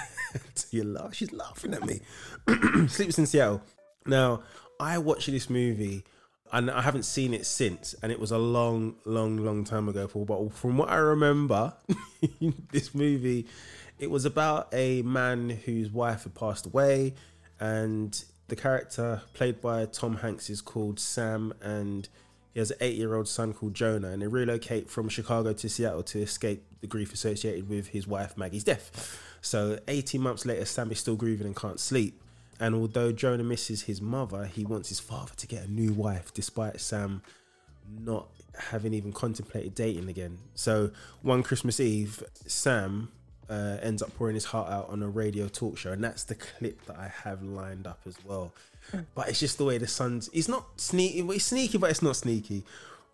you laugh. She's laughing at me. Sleepless in Seattle. Now, I watched this movie. And I haven't seen it since, and it was a long, long, long time ago. Paul, but from what I remember, this movie, it was about a man whose wife had passed away, and the character played by Tom Hanks is called Sam, and he has an eight-year-old son called Jonah, and they relocate from Chicago to Seattle to escape the grief associated with his wife Maggie's death. So, 18 months later, Sam is still grieving and can't sleep. And although Jonah misses his mother, he wants his father to get a new wife, despite Sam not having even contemplated dating again. So one Christmas Eve, Sam uh, ends up pouring his heart out on a radio talk show, and that's the clip that I have lined up as well. But it's just the way the son's. He's not sneaky. He's sneaky, but it's not sneaky.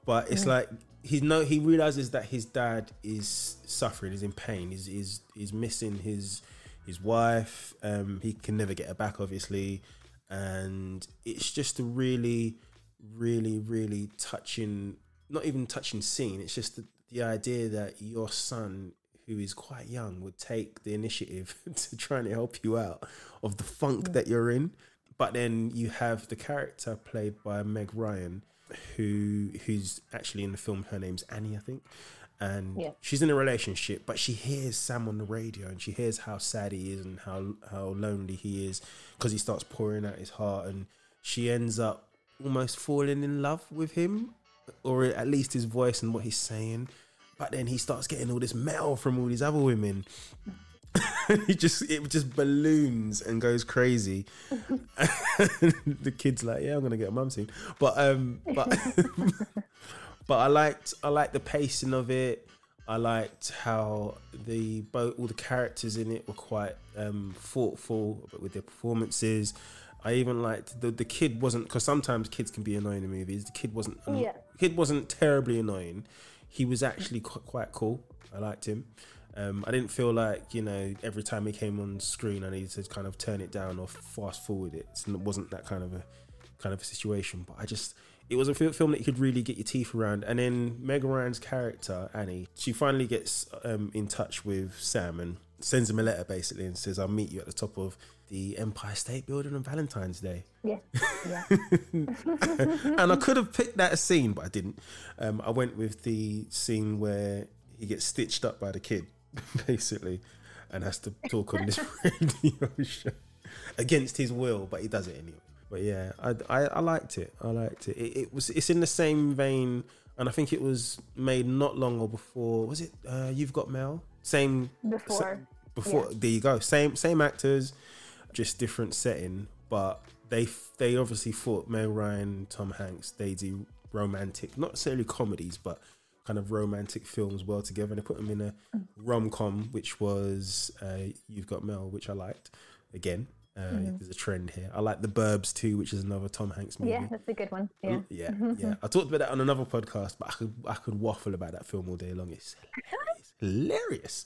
But it's like he know he realizes that his dad is suffering, is in pain, is is is missing his his wife. Um, he can never get her back, obviously, and it's just a really, really, really touching. Not even touching scene. It's just the, the idea that your son, who is quite young, would take the initiative to try and help you out of the funk that you're in. But then you have the character played by Meg Ryan, who who's actually in the film. Her name's Annie, I think, and Yeah. she's in a relationship. But she hears Sam on the radio, and she hears how sad he is and how how lonely he is because he starts pouring out his heart, and she ends up almost falling in love with him, or at least his voice and what he's saying. But then he starts getting all this mail from all these other women. he just it just balloons and goes crazy. the kid's like, yeah, I'm gonna get a mum soon. But um, but but I liked I liked the pacing of it. I liked how the both all the characters in it were quite um, thoughtful with their performances. I even liked the the kid wasn't because sometimes kids can be annoying in movies. The kid wasn't Yeah. kid wasn't terribly annoying. He was actually qu- quite cool. I liked him. Um, I didn't feel like you know every time he came on screen I needed to kind of turn it down or fast forward it. It wasn't that kind of a kind of a situation. But I just it was a film that you could really get your teeth around. And then Meg Ryan's character Annie, she finally gets um, in touch with Sam and sends him a letter basically and says, "I'll meet you at the top of the Empire State Building on Valentine's Day." Yeah. Yeah. and I could have picked that scene, but I didn't. Um, I went with the scene where he gets stitched up by the kid, basically, and has to talk on this radio show against his will, but he does it anyway. But yeah, I, I, I liked it. I liked it. it. It was it's in the same vein, and I think it was made not long or before. Was it uh, You've Got Mail? Same Before. before Yeah. there you go. Same same actors just different setting but they they obviously thought Meg Ryan Tom Hanks. They do romantic not necessarily comedies but kind of romantic films well together. And they put them in a rom-com which was uh, You've Got Mail which I liked again uh, Mhm. there's a trend here I like The Burbs too which is another Tom Hanks movie Yeah, that's a good one. Yeah. yeah, yeah. I talked about that on another podcast, but I could I could waffle about that film all day long. It's hilarious, hilarious.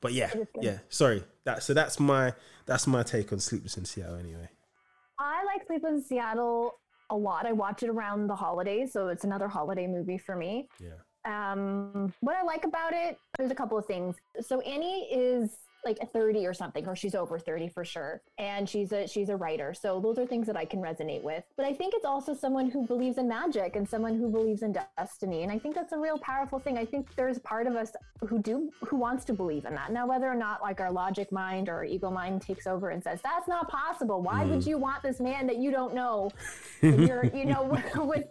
But yeah, It is good. yeah. Sorry, that so that's my that's my take on Sleepless in Seattle. Anyway, I like Sleepless in Seattle a lot. I watch it around the holidays, so it's another holiday movie for me. yeah, Um, what I like about it, there's a couple of things. So Annie is like 30 or something, or she's over 30 for sure, and she's a she's a writer. So those are things that I can resonate with. But I think it's also someone who believes in magic and someone who believes in destiny, and I think that's a real powerful thing. I think there's part of us who do who wants to believe in that. Now, whether or not like our logic mind or our ego mind takes over and says that's not possible. Why would Mm. you want this man that you don't know? You're, you know, with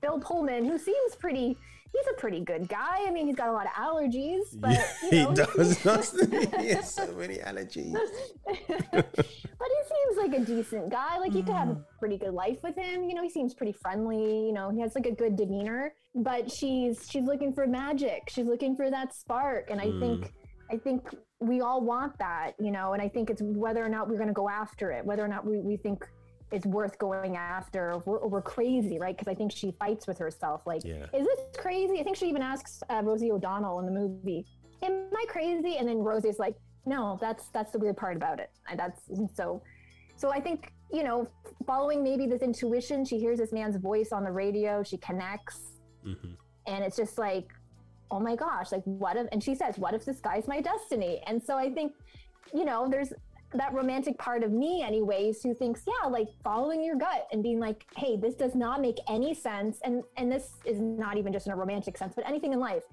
Bill Pullman, who seems pretty he's a pretty good guy. I mean, he's got a lot of allergies, but Yeah, you he does. doesn't he? He has so many allergies. but he seems like a decent guy. Like you could have a Mm. pretty good life with him. You know, he seems pretty friendly. You know, he has like a good demeanor. But she's she's looking for magic. She's looking for that spark, and I Mm. think I think we all want that. You know, and I think it's whether or not we're going to go after it, whether or not we, we think it's worth going after, we're, we're crazy, right? Because I think she fights with herself. Like, Yeah. is this crazy? I think she even asks uh, Rosie O'Donnell in the movie, "Am I crazy?" And then Rosie's like, "No, that's that's the weird part about it." And that's so. So I think you know, following maybe this intuition, she hears this man's voice on the radio. She connects, Mhm. and it's just like, oh my gosh, like what if? And she says, "What if this guy's my destiny?" And so I think, you know, there's that romantic part of me, anyways, who thinks, yeah, like following your gut and being like, hey, this does not make any sense, and and this is not even just in a romantic sense, but anything in life.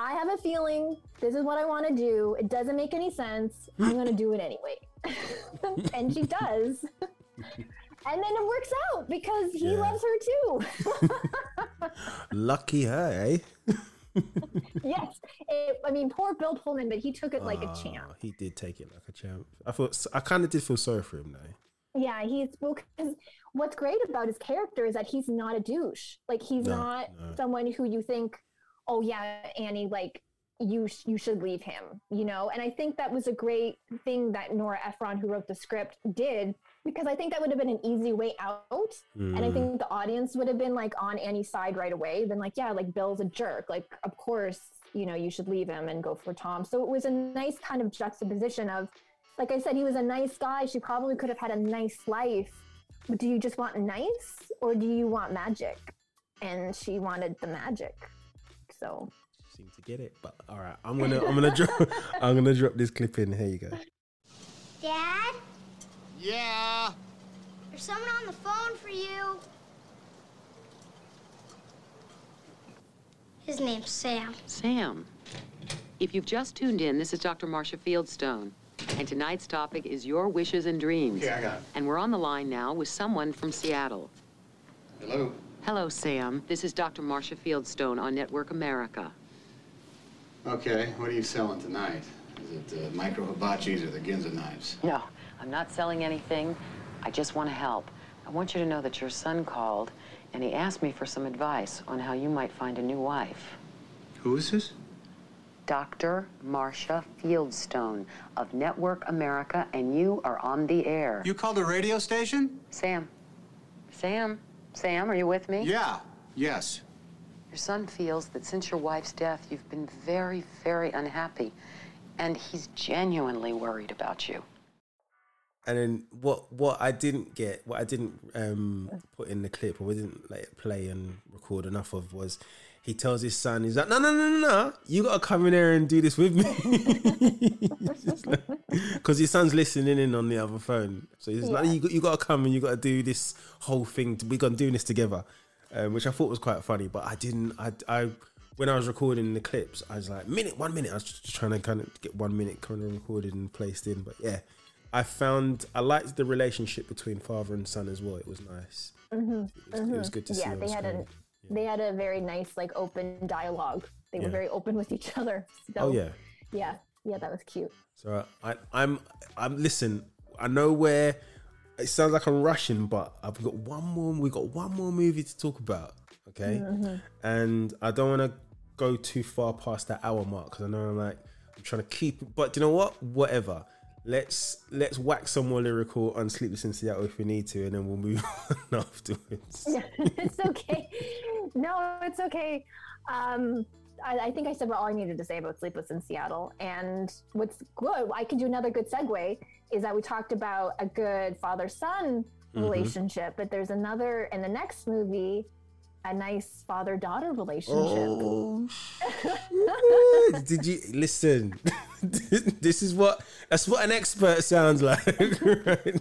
I have a feeling this is what I want to do. It doesn't make any sense. I'm going to do it anyway. and she does. And then it works out because he Yeah. loves her too. Lucky her, eh? yes. It, I mean, poor Bill Pullman, but he took it like a Ah, champ. He did take it like a champ. I thought I kind of did feel sorry for him though. Yeah, he's well. because what's great about his character is that he's not a douche. Like he's No, not no. someone who you think, oh yeah, Annie, like you sh- you should leave him, you know. And I think that was a great thing that Nora Ephron, who wrote the script, did because I think that would have been an easy way out. And I Mm. think the audience would have been like on Annie's side right away. Been like, yeah, like Bill's a jerk. Like, of course, you know, you should leave him and go for Tom. So it was a nice kind of juxtaposition of, like I said, he was a nice guy. She probably could have had a nice life. But do you just want nice or do you want magic? And she wanted the magic. So Seem to get it, but all right. I'm gonna I'm gonna drop I'm gonna drop this clip in. Here you go. Dad, Yeah. there's someone on the phone for you. His name's Sam. Sam, if you've just tuned in, this is Dr. Marcia Fieldstone. And tonight's topic is your wishes and dreams. Okay, I got it. And we're on the line now with someone from Seattle. Hello. Hello, Sam. This is Dr. Marcia Fieldstone on Network America. Okay, what are you selling tonight? Is it uh, micro hibachis or the Ginza knives? No, I'm not selling anything. I just want to help. I want you to know that your son called and he asked me for some advice on how you might find a new wife. Who is this? Dr. Marcia Fieldstone of Network America, and you are on the air. You called a radio station? Sam. Sam. Sam, are you with me? Yeah. Yes. Your son feels that since your wife's death, you've been very, very unhappy. And he's genuinely worried about you. And then what what I didn't get, what I didn't um, put in the clip, or we didn't let it play and record enough of, was he tells his son, he's like, no, no, no, no, no, you gotta come in there and do this with me, because his son's listening in on the other phone. So he's like, you got you gotta come and you gotta do this whole thing. We're gonna do this together, um, which I thought was quite funny. But I didn't. I I when I was recording the clips, I was like, minute, one minute. I was just trying to kind of get one minute kind of recorded and placed in. But yeah, I found I liked the relationship between father and son as well. It was nice. hmm It was, it was good to see. yeah, on they had a screen. they had a very nice like open dialogue. They were very open with each other. So, Oh yeah. yeah, yeah, that was cute. So I, I'm, I'm. Listen, I know where it sounds like I'm rushing, but I've got one more. We got one more movie to talk about. Okay, Mhm. and I don't want to go too far past that hour mark because I know I'm like I'm trying to keep. But do you know what? Whatever. Let's let's whack some more lyrical on Sleepless in Seattle if we need to, and then we'll move on afterwards. it's okay. No, it's okay. Um, I, I think I said what all I needed to say about Sleepless in Seattle. And what's good, I can do another good segue, is that we talked about a good father son Mhm. relationship, but there's another in the next movie, a nice father daughter relationship. Oh, Did you listen? this is what that's what an expert sounds like. right?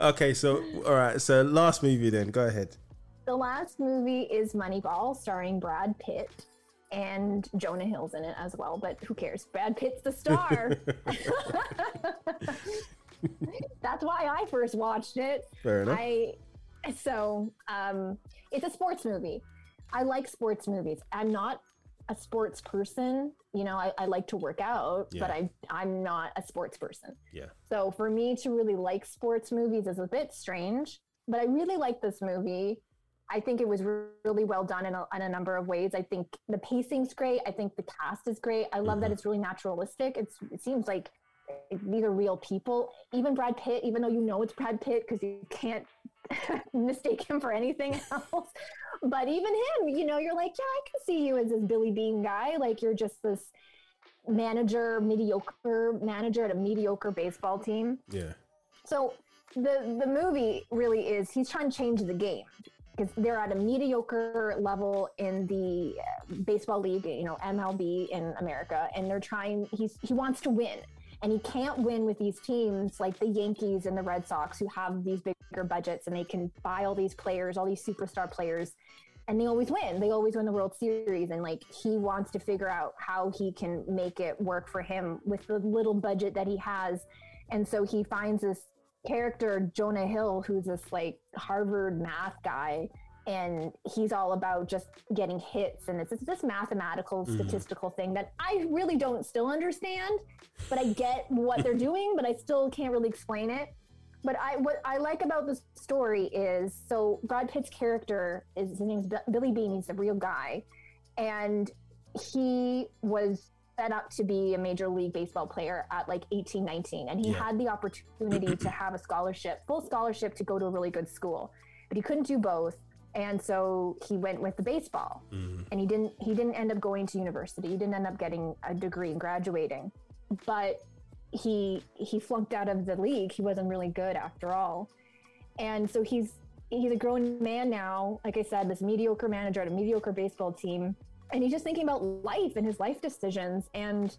okay, so all right, so last movie then. Go ahead. The last movie is Moneyball, starring Brad Pitt. And Jonah Hill's in it as well, but who cares? Brad Pitt's the star. That's why I first watched it. Fair enough. I so um, it's a sports movie. I like sports movies. I'm not a sports person. You know, I, I like to work out, but I I'm not a sports person. Yeah. So for me to really like sports movies is a bit strange, but I really like this movie. I think it was really well done in a, in a number of ways. I think the pacing's great. I think the cast is great. I love that it's really naturalistic. It's, it seems like these are real people. Even Brad Pitt, even though you know it's Brad Pitt because you can't mistake him for anything else. But even him, you know, you're like, yeah, I can see you as this Billy Beane guy. Like you're just this manager, mediocre manager at a mediocre baseball team. Yeah. So the the movie really is he's trying to change the game because they're at a mediocre level in the uh, baseball league, you know, MLB in America, and they're trying. He's he wants to win, and he can't win with these teams like the Yankees and the Red Sox who have these bigger budgets and they can buy all these players, all these superstar players. And they always win. They always win the World Series. And like he wants to figure out how he can make it work for him with the little budget that he has. And so he finds this character Jonah Hill, who's this like Harvard math guy, and he's all about just getting hits, and it's, it's this mathematical Mhm. statistical thing that I really don't still understand, but I get what they're doing, but I still can't really explain it. But I what I like about the story is so Brad Pitt's character is his name's Bi- Billy Beane. He's a real guy, and he was set up to be a major league baseball player at like 18 19 and he Yeah. had the opportunity to have a scholarship full scholarship to go to a really good school but he couldn't do both and so he went with the baseball. Mm-hmm. And he didn't he didn't end up going to university. He didn't end up getting a degree and graduating. But he he flunked out of the league. He wasn't really good after all. And so he's he's a grown man now. Like i said this mediocre manager at a mediocre baseball team. And he's just thinking about life and his life decisions and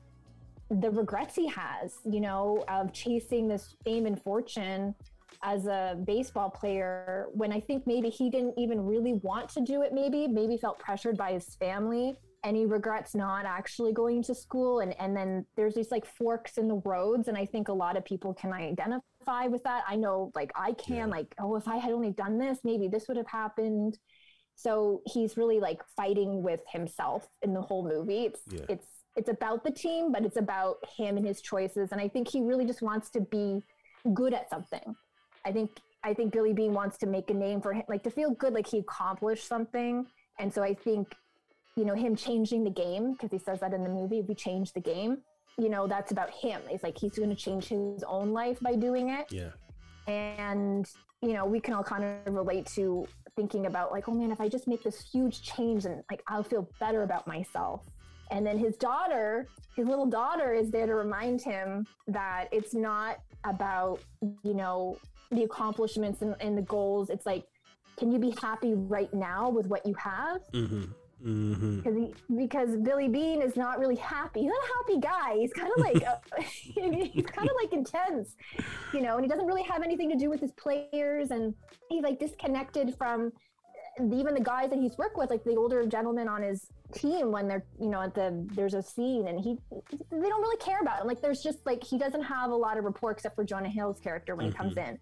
the regrets he has you know of chasing this fame and fortune as a baseball player when i think maybe he didn't even really want to do it maybe maybe felt pressured by his family and he regrets not actually going to school. And and then there's these like forks in the roads. And i think a lot of people can identify with that. I know like i can like oh if i had only done this maybe this would have happened. So he's really like fighting with himself in the whole movie. It's Yeah. it's it's about the team but it's about him and his choices. And i think he really just wants to be good at something i think i think billy beane wants to make a name for him like to feel good like he accomplished something. And so i think you know him changing the game because he says that in the movie we change the game you know that's about him. It's like he's going to change his own life by doing it. Yeah. and you know we can all kind of relate to thinking about like oh man if i just make this huge change and like i'll feel better about myself. And then his daughter his little daughter is there to remind him that it's not about you know the accomplishments and, and the goals it's like can you be happy right now with what you have Mm-hmm. Mm-hmm. because he, because Billy Beane is not really happy. He's not a happy guy. He's kind of like uh, he's kind of like intense, you know, and he doesn't really have anything to do with his players, and he's like disconnected from even the guys that he's worked with, like the older gentlemen on his team. When they're you know at the there's a scene and he they don't really care about him. Like there's just like he doesn't have a lot of rapport except for Jonah Hill's character when he comes in.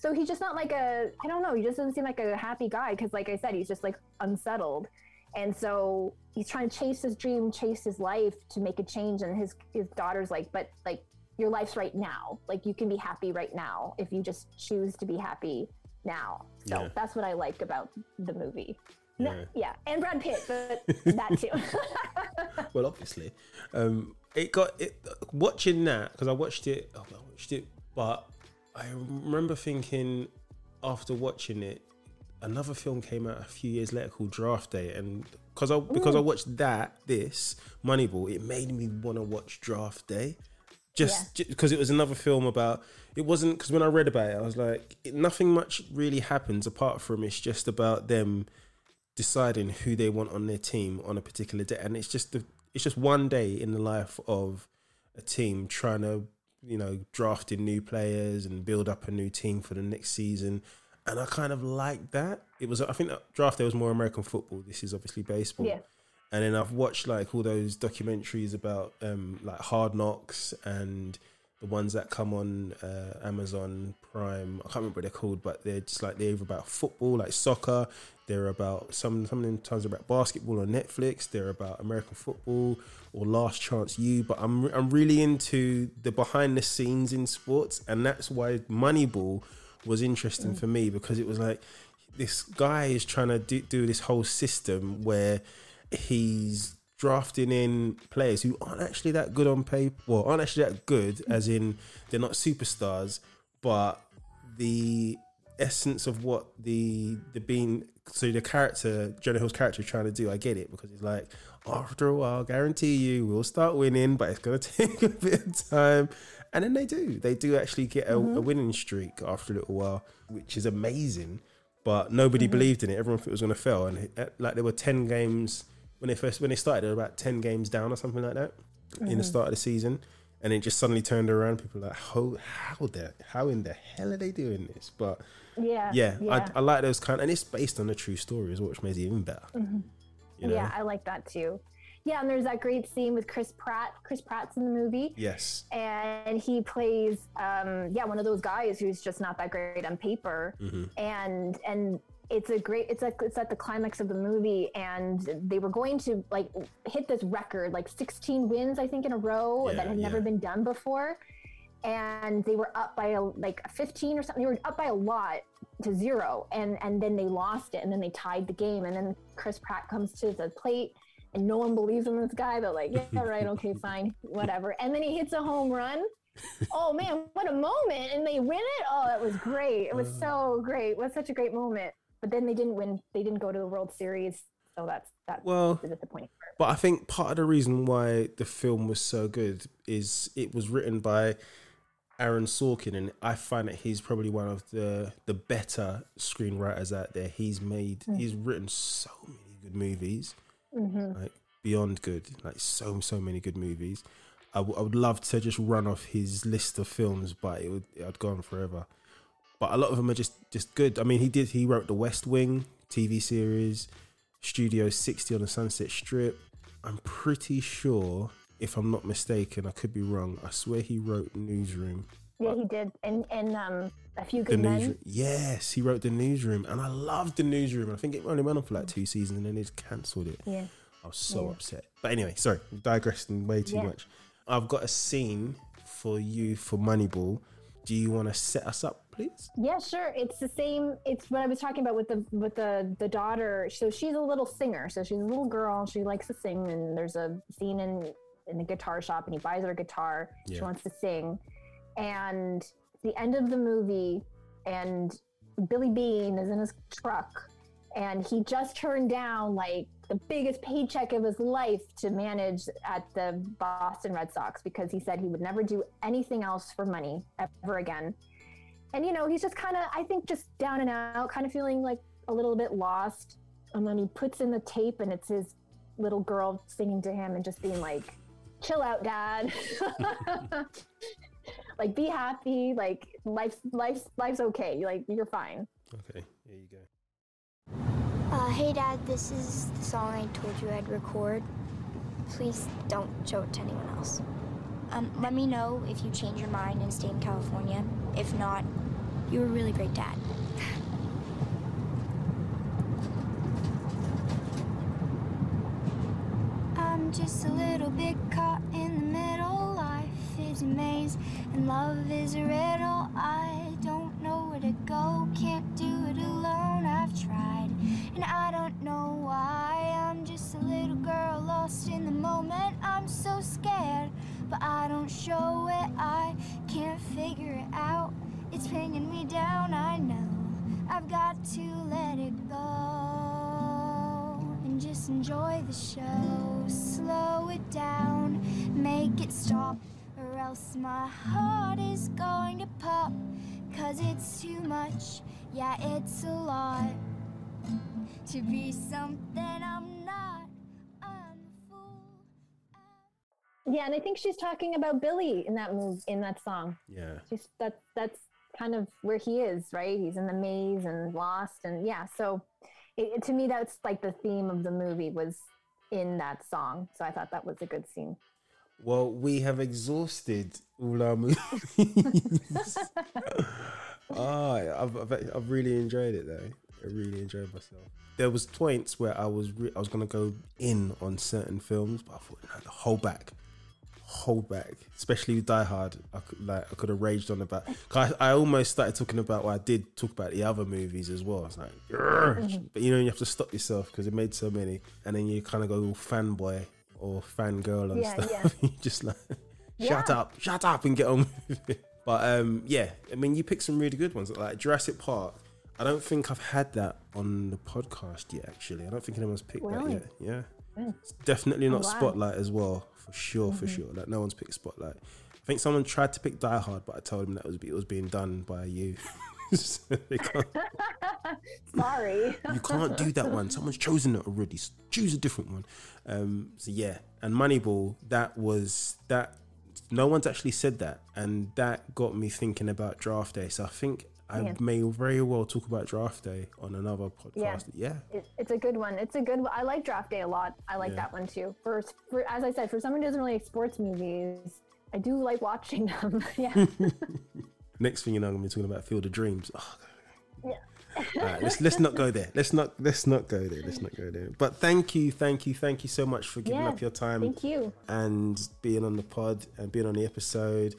So he's just not like a I don't know. He just doesn't seem like a happy guy because, like I said, he's just like unsettled. And so he's trying to chase his dream, chase his life to make a change. And his his daughter's like, but like your life's right now. Like you can be happy right now if you just choose to be happy now. So Yeah. that's what I like about the movie. Yeah. yeah, and Brad Pitt, but that too. well, obviously, um, it got it. Watching that because I watched it. Oh, I watched it, but I remember thinking after watching it, another film came out a few years later called Draft Day, and because I because I watched that this Moneyball, it made me want to watch Draft Day. Just because it was another film about it wasn't because when I read about it, I was like, it, nothing much really happens apart from it's just about them deciding who they want on their team on a particular day, and it's just the, it's just one day in the life of a team trying to you know drafting new players and build up a new team for the next season. And I kind of like that. It was I think that draft day was more American football. This is obviously baseball. Yeah. And then I've watched like all those documentaries about um, like Hard Knocks and the ones that come on uh, Amazon Prime. I can't remember what they're called, but they're just like they're about football, like soccer. They're about some sometimes about basketball on Netflix. They're about American football or Last Chance U. But I'm I'm really into the behind the scenes in sports, and that's why Moneyball was interesting for me because it was like this guy is trying to do, do this whole system where he's drafting in players who aren't actually that good on paper, well, aren't actually that good, as in they're not superstars, but the essence of what the the being so the character Jonah Hill's character is trying to do, I get it because it's like after a while, I guarantee you we'll start winning, but it's gonna take a bit of time. And then they do. They do actually get a, a mm-hmm. winning streak after a little while, which is amazing. But nobody mm-hmm. believed in it. Everyone thought it was gonna fail. And it, like there were ten games when they first when they started, they were about ten games down or something like that in the start of the season, and it just suddenly turned around. People were like, how how the how in the hell are they doing this? But Yeah, yeah, yeah. I, I like those kind, and it's based on a true story as well, which makes it even better. Mhm. You know? Yeah, I like that too. Yeah, and there's that great scene with Chris Pratt. Chris Pratt's in the movie. Yes. And he plays, um, yeah, one of those guys who's just not that great on paper. Mhm. And and it's a great. It's like it's at the climax of the movie, and they were going to like hit this record, like 16 wins, I think, in a row Yeah, that had never been done before. And they were up by a, like 15 or something. They were up by a lot to zero, and and then they lost it, and then they tied the game, and then Chris Pratt comes to the plate and no one believes in this guy. They're like, yeah, right, okay, fine, whatever. And then he hits a home run. Oh man, what a moment! And they win it. Oh, it was great. It was uh. so great. It was such a great moment. But then they didn't win. They didn't go to the World Series. So that's that's Well, disappointing. But I think part of the reason why the film was so good is it was written by Aaron Sorkin, and I find that he's probably one of the the better screenwriters out there. He's made, Mm. he's written so many good movies, Mhm. like beyond good, like so so many good movies. I, w- I would love to just run off his list of films, but it would I'd go on forever. But a lot of them are just just good. I mean, he did he wrote The West Wing TV series, Studio 60 on the Sunset Strip. I'm pretty sure, if I'm not mistaken, I could be wrong. I swear he wrote Newsroom. Yeah, he did. And and um, a few The good men. newsroom, yes, he wrote the newsroom, and I loved the newsroom. I think it only went on for like two seasons, and then they cancelled it. Yeah. I was so Yeah. upset. But anyway, sorry, digressing way too Yeah. much. I've got a scene for you for Moneyball. Do you want to set us up, please? Yeah, sure. It's the same. It's what I was talking about with the with the the daughter. So she's a little singer. So she's a little girl. She likes to sing. And there's a scene in in the guitar shop, and he buys her a guitar. She wants to sing, and the end of the movie, and Billy Beane is in his truck, and he just turned down like the biggest paycheck of his life to manage at the Boston Red Sox because he said he would never do anything else for money ever again and you know he's just kind of i think just down and out kind of feeling like a little bit lost and then he puts in the tape and it's his little girl singing to him and just being like chill out dad like be happy like life's life's life's okay like you're fine Okay, here you go. Uh, hey, Dad, this is the song I told you I'd record. Please don't show it to anyone else. Um, let me know if you change your mind and stay in California. If not, you were a really great dad. I'm just a little bit caught in the middle. Life is a maze and love is a riddle. I don't know where to go, can't do it alone. I've tried, and I don't know why. I'm just a little girl lost in the moment. I'm so scared, but I don't show it. I can't figure it out. It's bringing me down, I know. I've got to let it go and just enjoy the show. Slow it down, make it stop, or else my heart is going to pop. Cause it's too much, yeah, it's a lot to be something I'm not. yeah and i think she's talking about billy in that move in that song Yeah. she's that that's kind of where he is right he's in the maze and lost and yeah so it, to me that's like the theme of the movie was in that song so i thought that was a good scene Well, we have exhausted all our movies. oh, I've, I've I've really enjoyed it though. I really enjoyed myself. There was points where I was re- I was gonna go in on certain films, but I thought no, hold back, hold back. Especially with Die Hard, I could like I could have raged on about. I, I almost started talking about. Well, I did talk about the other movies as well. It's like, "Grr." but you know, you have to stop yourself because it made so many, and then you kind of go all fanboy or fangirl and Yeah, stuff. yeah. you just like shut Yeah. up, shut up, and get on with it. But um, yeah, I mean, you picked some really good ones like Jurassic Park. I don't think I've had that on the podcast yet. Actually, I don't think anyone's picked Really? that yet. Yeah. It's definitely Oh, not wow. Spotlight as well, for sure, for Mhm. sure. Like no one's picked Spotlight. I think someone tried to pick Die Hard, but I told him that was it was being done by you. So they can't, Sorry. you can't do that one. Someone's chosen it already. Choose a different one. Um, so yeah, and Moneyball. That was that. No one's actually said that, and that got me thinking about Draft Day. So I think I Yeah. may very well talk about Draft Day on another podcast. Yeah, It, it's a good one. It's a good. one. I like Draft Day a lot. I like Yeah. that one too. For, for as I said, for someone who doesn't really like sports movies, I do like watching them. yeah. Next thing you know, I'm gonna be talking about Field of Dreams. Oh, yeah. All right, let's let's not go there. Let's not let's not go there. Let's not go there. But thank you, thank you, thank you so much for giving Yeah, up your time. thank you. And being on the pod and being on the episode.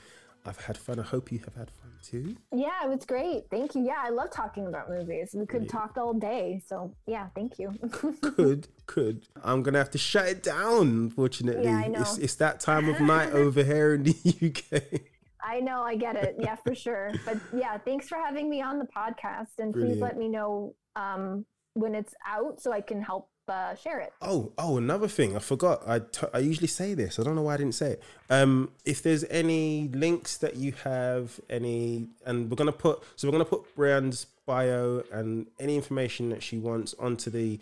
I've had fun. I hope you have had fun too. Yeah, it was great. Thank you. Yeah, I love talking about movies. We could talk all day. So yeah, thank you. Could, could. I'm gonna have to shut it down. Unfortunately, Yeah, I know. it's it's that time of night over here in the UK. I know, I get it. Yeah, for sure. But yeah, thanks for having me on the podcast. And please let me know um, when it's out so I can help uh, share it. Oh, oh, another thing I forgot. I, t- I usually say this. I don't know why I didn't say it. Um, if there's any links that you have, any, and we're gonna put, so we're gonna put Brianne's bio and any information that she wants onto the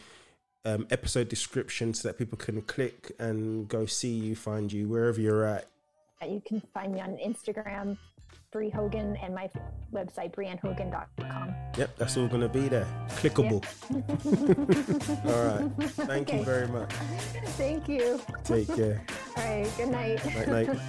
um, episode description so that people can click and go see you, find you wherever you're at. You can find me on Instagram, Brie Hogan, and my website, briannehogan.com. Yep, that's all gonna be there. Clickable. all right. Thank you very much. Thank you. Take care. All right. Good night. Night, night.